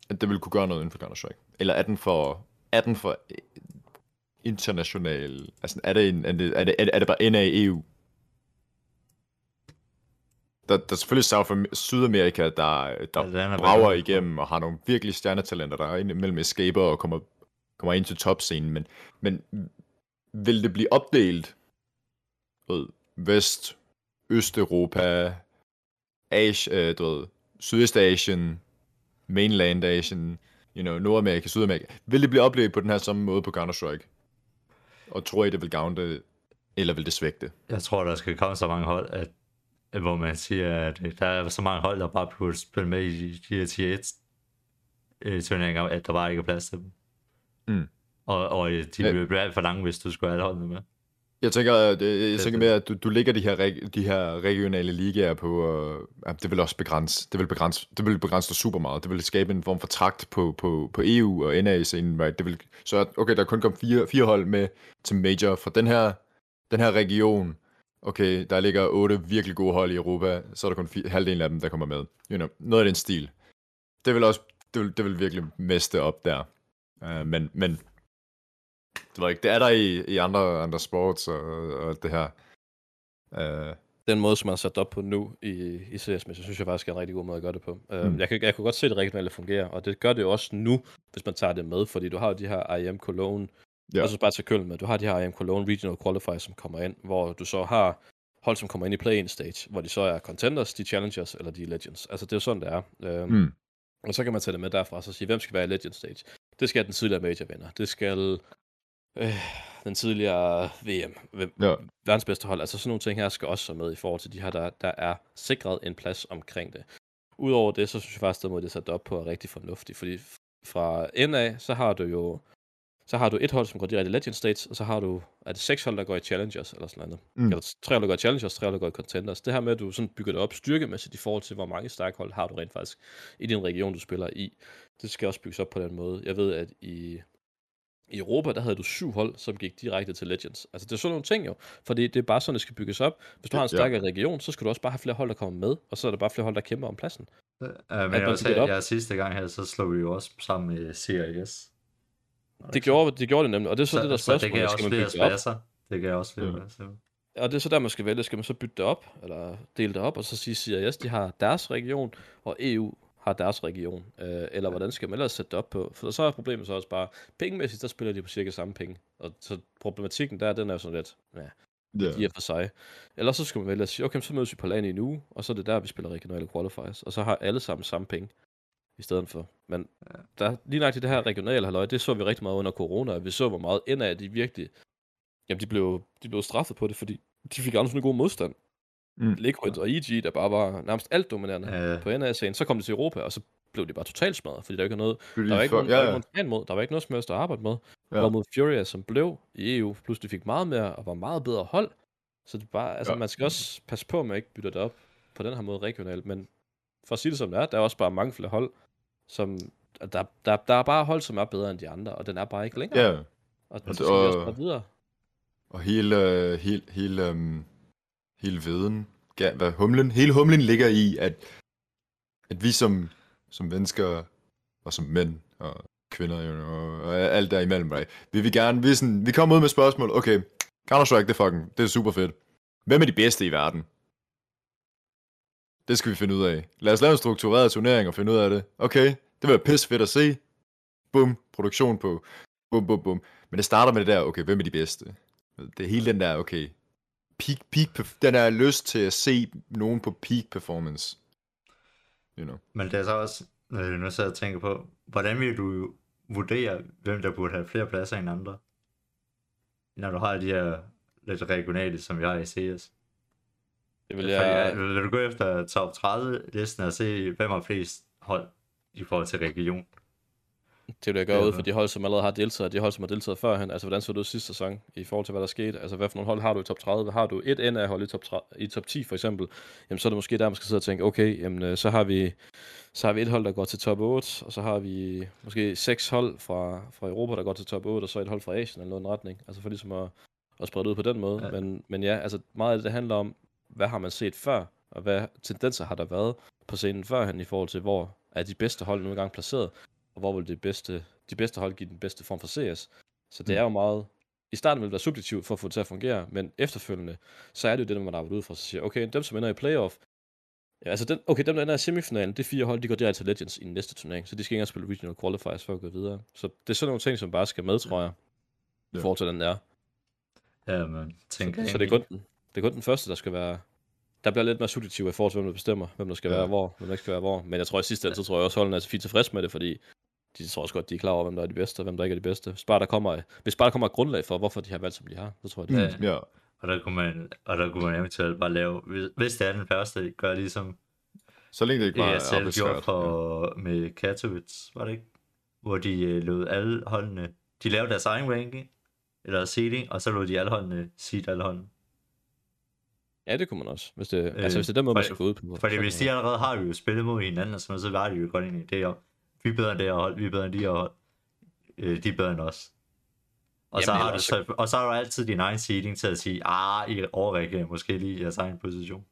at det vil kunne gøre noget inden for Counter-Strike? Eller er den for, er den for øh, international? Altså, er det, en, er det, er det, er det, bare NA-EU? Der, der er selvfølgelig South Am- Sydamerika, der, der Ja, er brager igennem og har nogle virkelig stjernetalenter, der er indimellem escaper og kommer, kommer ind til topscenen, men, men vil det blive opdelt ved Vest, Østeuropa, Asia, øh, du ved, Sydøstasien, Mainland Asien, you know, Nordamerika, Sydamerika. Vil det blive opdelt på den her samme måde på Counter-Strike? Og tror I, det vil gavne det, eller vil det svække det? jeg tror, der skal komme så mange hold, at, hvor man siger, at der er så mange hold, der bare burde spille med i de her tier 1 øh, turneringer, at der bare ikke er plads til dem. Mm. Og, og de Ja. vil blive alt for lange, hvis du skulle have alle holdene med. Jeg tænker, at- jeg, jeg tænker mere, at du, du lægger de her, de her regionale ligaer på, og ja, det vil også begrænse, det vil begrænse, det vil begrænse dig super meget. Det vil skabe en form for trakt på, på, på EU og NA-scenen, right? Det vil, så okay, der kun kom fire, fire hold med til major fra den her, den her region, okay, der ligger otte virkelig gode hold i Europa, så er der kun fi- halvdelen af dem, der kommer med. You know, noget af den stil. Det vil også, det vil, det vil virkelig meste op der. Uh, men, men, det var ikke, det er der i, i andre, andre sports og, og alt det her. Uh, Den måde, som man har sat op på nu i, i CS, men så synes jeg faktisk er en rigtig god måde at gøre det på. Mm. Mm. Jeg, kan, jeg kunne godt se, det regionale fungerer, og det gør det jo også nu, hvis man tager det med, fordi du har jo de her IM Cologne, Ja. og så bare til Køln med, du har de her IM Cologne Regional Qualifiers, som kommer ind, hvor du så har hold, som kommer ind i play-in stage, hvor de så er contenders, de challengers, eller de legends. Altså det er jo sådan, det er. Øhm, mm, Og så kan man tage det med derfra, og så sige, hvem skal være i Legend Stage? Det skal den tidligere major vinder. Det skal øh, den tidligere VM, hvem, ja, verdens bedste hold. Altså sådan nogle ting her skal også med i forhold til de her, der, der er sikret en plads omkring det. Udover det, så synes jeg faktisk, at måde, det er sat op på er rigtig fornuftigt, fordi fra NA, så har du jo så har du et hold, som går direkte i Legend Stage, og så har du, er det seks hold, der går i Challengers, eller sådan noget. Mm. Eller tre hold, der går i Challengers, tre hold, der går i Contenders. Det her med, at du sådan bygger det op styrkemæssigt i forhold til, hvor mange stærke hold har du rent faktisk i din region, du spiller i. Det skal også bygges op på den måde. Jeg ved, at i, i Europa, der havde du syv hold, som gik direkte til Legends. Altså, det er sådan nogle ting jo, fordi det er bare sådan, det skal bygges op. Hvis du har en Ja. stærkere region, så skal du også bare have flere hold, der kommer med, og så er der bare flere hold, der kæmper om pladsen. Uh, men man jeg, også, jeg, sidste gang her, så slog vi jo også sammen med CIS. Det gjorde, det gjorde det nemlig, og det er så, så, det der så det spørgsmål, gav skal også man bygge det op? Det gav også flere Mm. pladser. Og det er så der, man skal vælge. Skal man så bytte det op, eller dele det op, og så sige, CIS, de har deres region, og EU har deres region. Øh, eller hvordan skal man ellers sætte det op på? For så er problemet så også bare, pengemæssigt, der spiller de på cirka samme penge. Og så problematikken der, den er jo sådan lidt, ja, ja. i og for sig. Eller så skal man vælge at sige, okay, så mødes vi på land i en uge, og så er det der, vi spiller regionale qualifiers, og så har alle sammen samme penge i stedet for. Men der, lige i det her regionale halløj, det så vi rigtig meget under corona, og vi så, hvor meget end af de virkelig, jamen de blev, de blev straffet på det, fordi de fik aldrig sådan en god modstand. Mm. Liquid og EG, der bare var nærmest alt dominerende Ja. på NA-scenen, så kom de til Europa, og så blev de bare totalt smadret, fordi der ikke var noget, Fordi der var ikke, for- nogen, der var ja, ikke ja. nogen plan mod, der var ikke noget som helst at arbejde med. Ja. Ja. Hvorimod Furia, som blev i EU, pludselig fik meget mere og var meget bedre hold. Så det bare, altså Ja. man skal også passe på, at man ikke bytter det op på den her måde regionalt, men for at sige det som det er, der er også bare mange flere hold, som, der, der, der er bare hold, som er bedre end de andre, og den er bare ikke længere. ja. Og, og så det- skal vi også og- bare videre. Og hele, hele, hele, um, hele viden, hvad humlen, hele humlen ligger i, at, at vi som, som mennesker, og som mænd, og kvinder, you know, og alt der imellem, right? vi vil gerne, vi, sådan, vi kommer ud med spørgsmål, okay, Counter-Strike, det er fucking, det er super fedt. Hvem er de bedste i verden? Det skal vi finde ud af. Lad os lave en struktureret turnering og finde ud af det. Okay, det vil være pisse fedt at se. Bum, produktion på. Bum, bum, bum. Men det starter med det der, okay, hvem er de bedste? Det er hele den der, okay, peak, peak, den der lyst til at se nogen på peak performance. You know. Men det er så også, når jeg nu sidder og tænker på, hvordan vil du vurdere, hvem der burde have flere pladser end andre? Når du har de her lidt regionale, som jeg har i CS. Det vil Fordi, jeg, Vil du gå efter top 30 listen og se, hvem har flest hold i forhold til region? Det vil jeg gøre Ja, ud for de hold, som allerede har deltaget, de hold, som har deltaget førhen. Altså, hvordan så det ud sidste sæson i forhold til, hvad der skete? Altså, hvad for nogle hold har du i top 30? Har du et NA-hold i top, 30, i top 10 for eksempel? Jamen, så er det måske der, man skal sidde og tænke, okay, jamen, øh, så har vi så har vi et hold, der går til top 8, og så har vi måske seks hold fra, fra Europa, der går til top 8, og så et hold fra Asien eller noget retning. Altså for ligesom at, at sprede det ud på den måde. Ja. Men, men ja, altså meget af det, det handler om, hvad har man set før, og hvad tendenser har der været på scenen førhen i forhold til, hvor er de bedste hold nu engang placeret, og hvor vil det bedste, de bedste hold give den bedste form for CS. Så det Mm. er jo meget... I starten vil det være subjektivt for at få det til at fungere, men efterfølgende, så er det jo det, man arbejder ud fra, så siger, okay, dem som ender i playoff, ja, altså den, okay, dem der ender i semifinalen, det fire hold, de går direkte til Legends i den næste turnering, så de skal ikke engang spille regional qualifiers for at gå videre. Så det er sådan nogle ting, som bare skal med, tror jeg, i Ja. forhold til den der. Ja, men tænker Så det er kun den, det er kun den første, der skal være... Der bliver lidt mere subjektiv i forhold til, hvem der bestemmer, hvem der skal Ja. være hvor, hvem der ikke skal være hvor. Men jeg tror i sidste ende, så tror jeg også, at holdene er fint tilfreds med det, fordi de tror også godt, de er klar over, hvem der er de bedste, og hvem der ikke er de bedste. Hvis bare der kommer, hvis bare der kommer et grundlag for, hvorfor de har valgt, som de har, så tror jeg, det er Ja. fint. Ja. Og der kunne man, og der kunne man eventuelt bare lave, hvis, hvis det er den første, gør ligesom Så længe det ikke det, bare jeg er selv gjorde for, med Katowice, var det ikke? Hvor de øh, lod alle holdene, de lavede deres egen ranking, eller seeding, og så lod de alle holdene seed alle holdene. Ja, det kunne man også. Hvis det, Øh, altså, hvis det er den måde, man skal gå ud på. Fordi hvis de allerede har jo spillet mod hinanden, og sådan noget, så var de jo godt egentlig det, og vi er bedre end det her hold, vi er bedre end de her hold, øh, de er bedre end os. Og, så Jamen, har du, ellers så, og så har du altid din egen seeding til at sige, ah, I overreagerer måske lige i jeres egen position.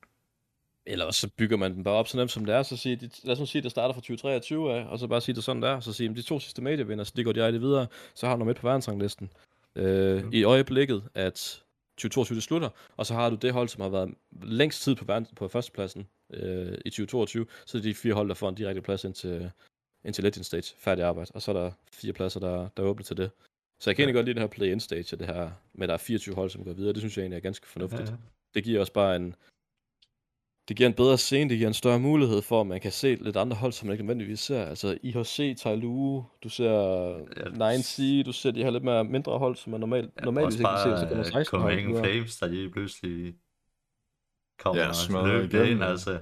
Eller også så bygger man den bare op så nemt som det er, så sige, de, lad os nu sige, at det starter fra 2023 af, og så bare sige det sådan der, så sige, at de to sidste medievinder, så de går direkte videre, så har du et på verdensranglisten. Øh, Mm. I øjeblikket, at 2022 det slutter, og så har du det hold, som har været længst tid på, verden, på førstepladsen øh, i 2022, så er det de fire hold, der får en direkte plads ind til, Legend Stage, færdig arbejde, og så er der fire pladser, der, der er åbne til det. Så jeg kan Ja. egentlig godt lide det her play-in stage, og det her med, at der er 24 hold, som går videre, det synes jeg egentlig er ganske fornuftigt Ja, ja. det giver også bare en... Det giver en bedre scene, det giver en større mulighed for, at man kan se lidt andre hold, som man ikke nødvendigvis ser. Altså IHC, Tailu, du ser Ja. 9C, du ser de her lidt mere mindre hold, som man normalt, Ja, normalt ikke kan se, så kommer bare 16 hold Copenhagen. Flames, der lige pludselig kommer Ja, løbende igen, ind, altså.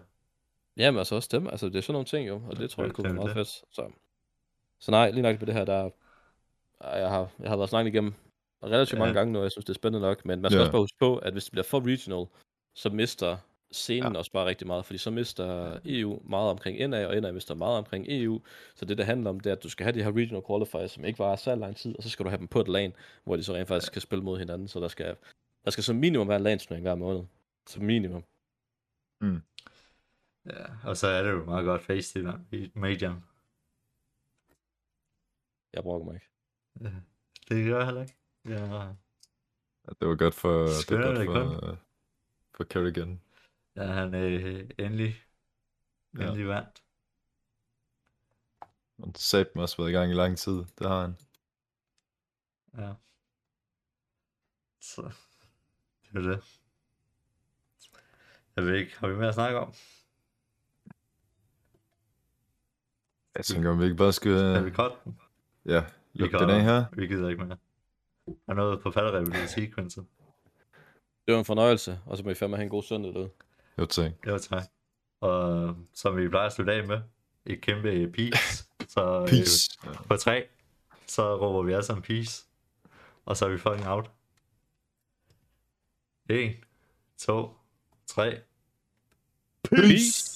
Jamen altså også dem, altså det er sådan nogle ting jo, og det tror jeg Ja, kunne være meget det. fedt. Så, så nej, lige nok på det her, der jeg har, jeg har været snakket igennem relativt mange Ja. gange nu, og jeg synes, det er spændende nok, men man skal Ja. også bare huske på, at hvis det bliver for regional, så mister scenen ja. også bare rigtig meget, fordi så mister EU meget omkring NA, og NA mister meget omkring EU, så det, der handler om, det er, at du skal have de her regional qualifiers, som ikke varer så lang tid, og så skal du have dem på et LAN, hvor de så rent faktisk kan spille mod hinanden, så der skal, der skal som minimum være en LAN-turnering hver måned. Som minimum. Ja, og så er det jo meget godt face til i Major. Jeg brokker mig ikke. Ja, det gør jeg heller ikke. Ja, Ja, Det var godt for, det Skønner var det godt for, uh, for Kerrigan. ja han øh, endelig, Ja. endelig vandt. Han sagde dem også været i gang i lang tid. Det har han. Ja. Så, det er det. Jeg ved ikke, har vi mere at snakke om? Jeg tænker, om vi ikke bare skal... Skal vi den? Ja, lukke den af her. Vi gider ikke mere. Der er noget på falderæbet i sequencen. Det var en fornøjelse, og så må I fandme have en god søndag derude. Jo, tak. Jo, tak. Og som vi plejer at slutte af med, et kæmpe peace. Så øh, Peace. på tre, så råber vi alle sammen peace. Og så er vi fucking out. 1, 2, 3. Peace!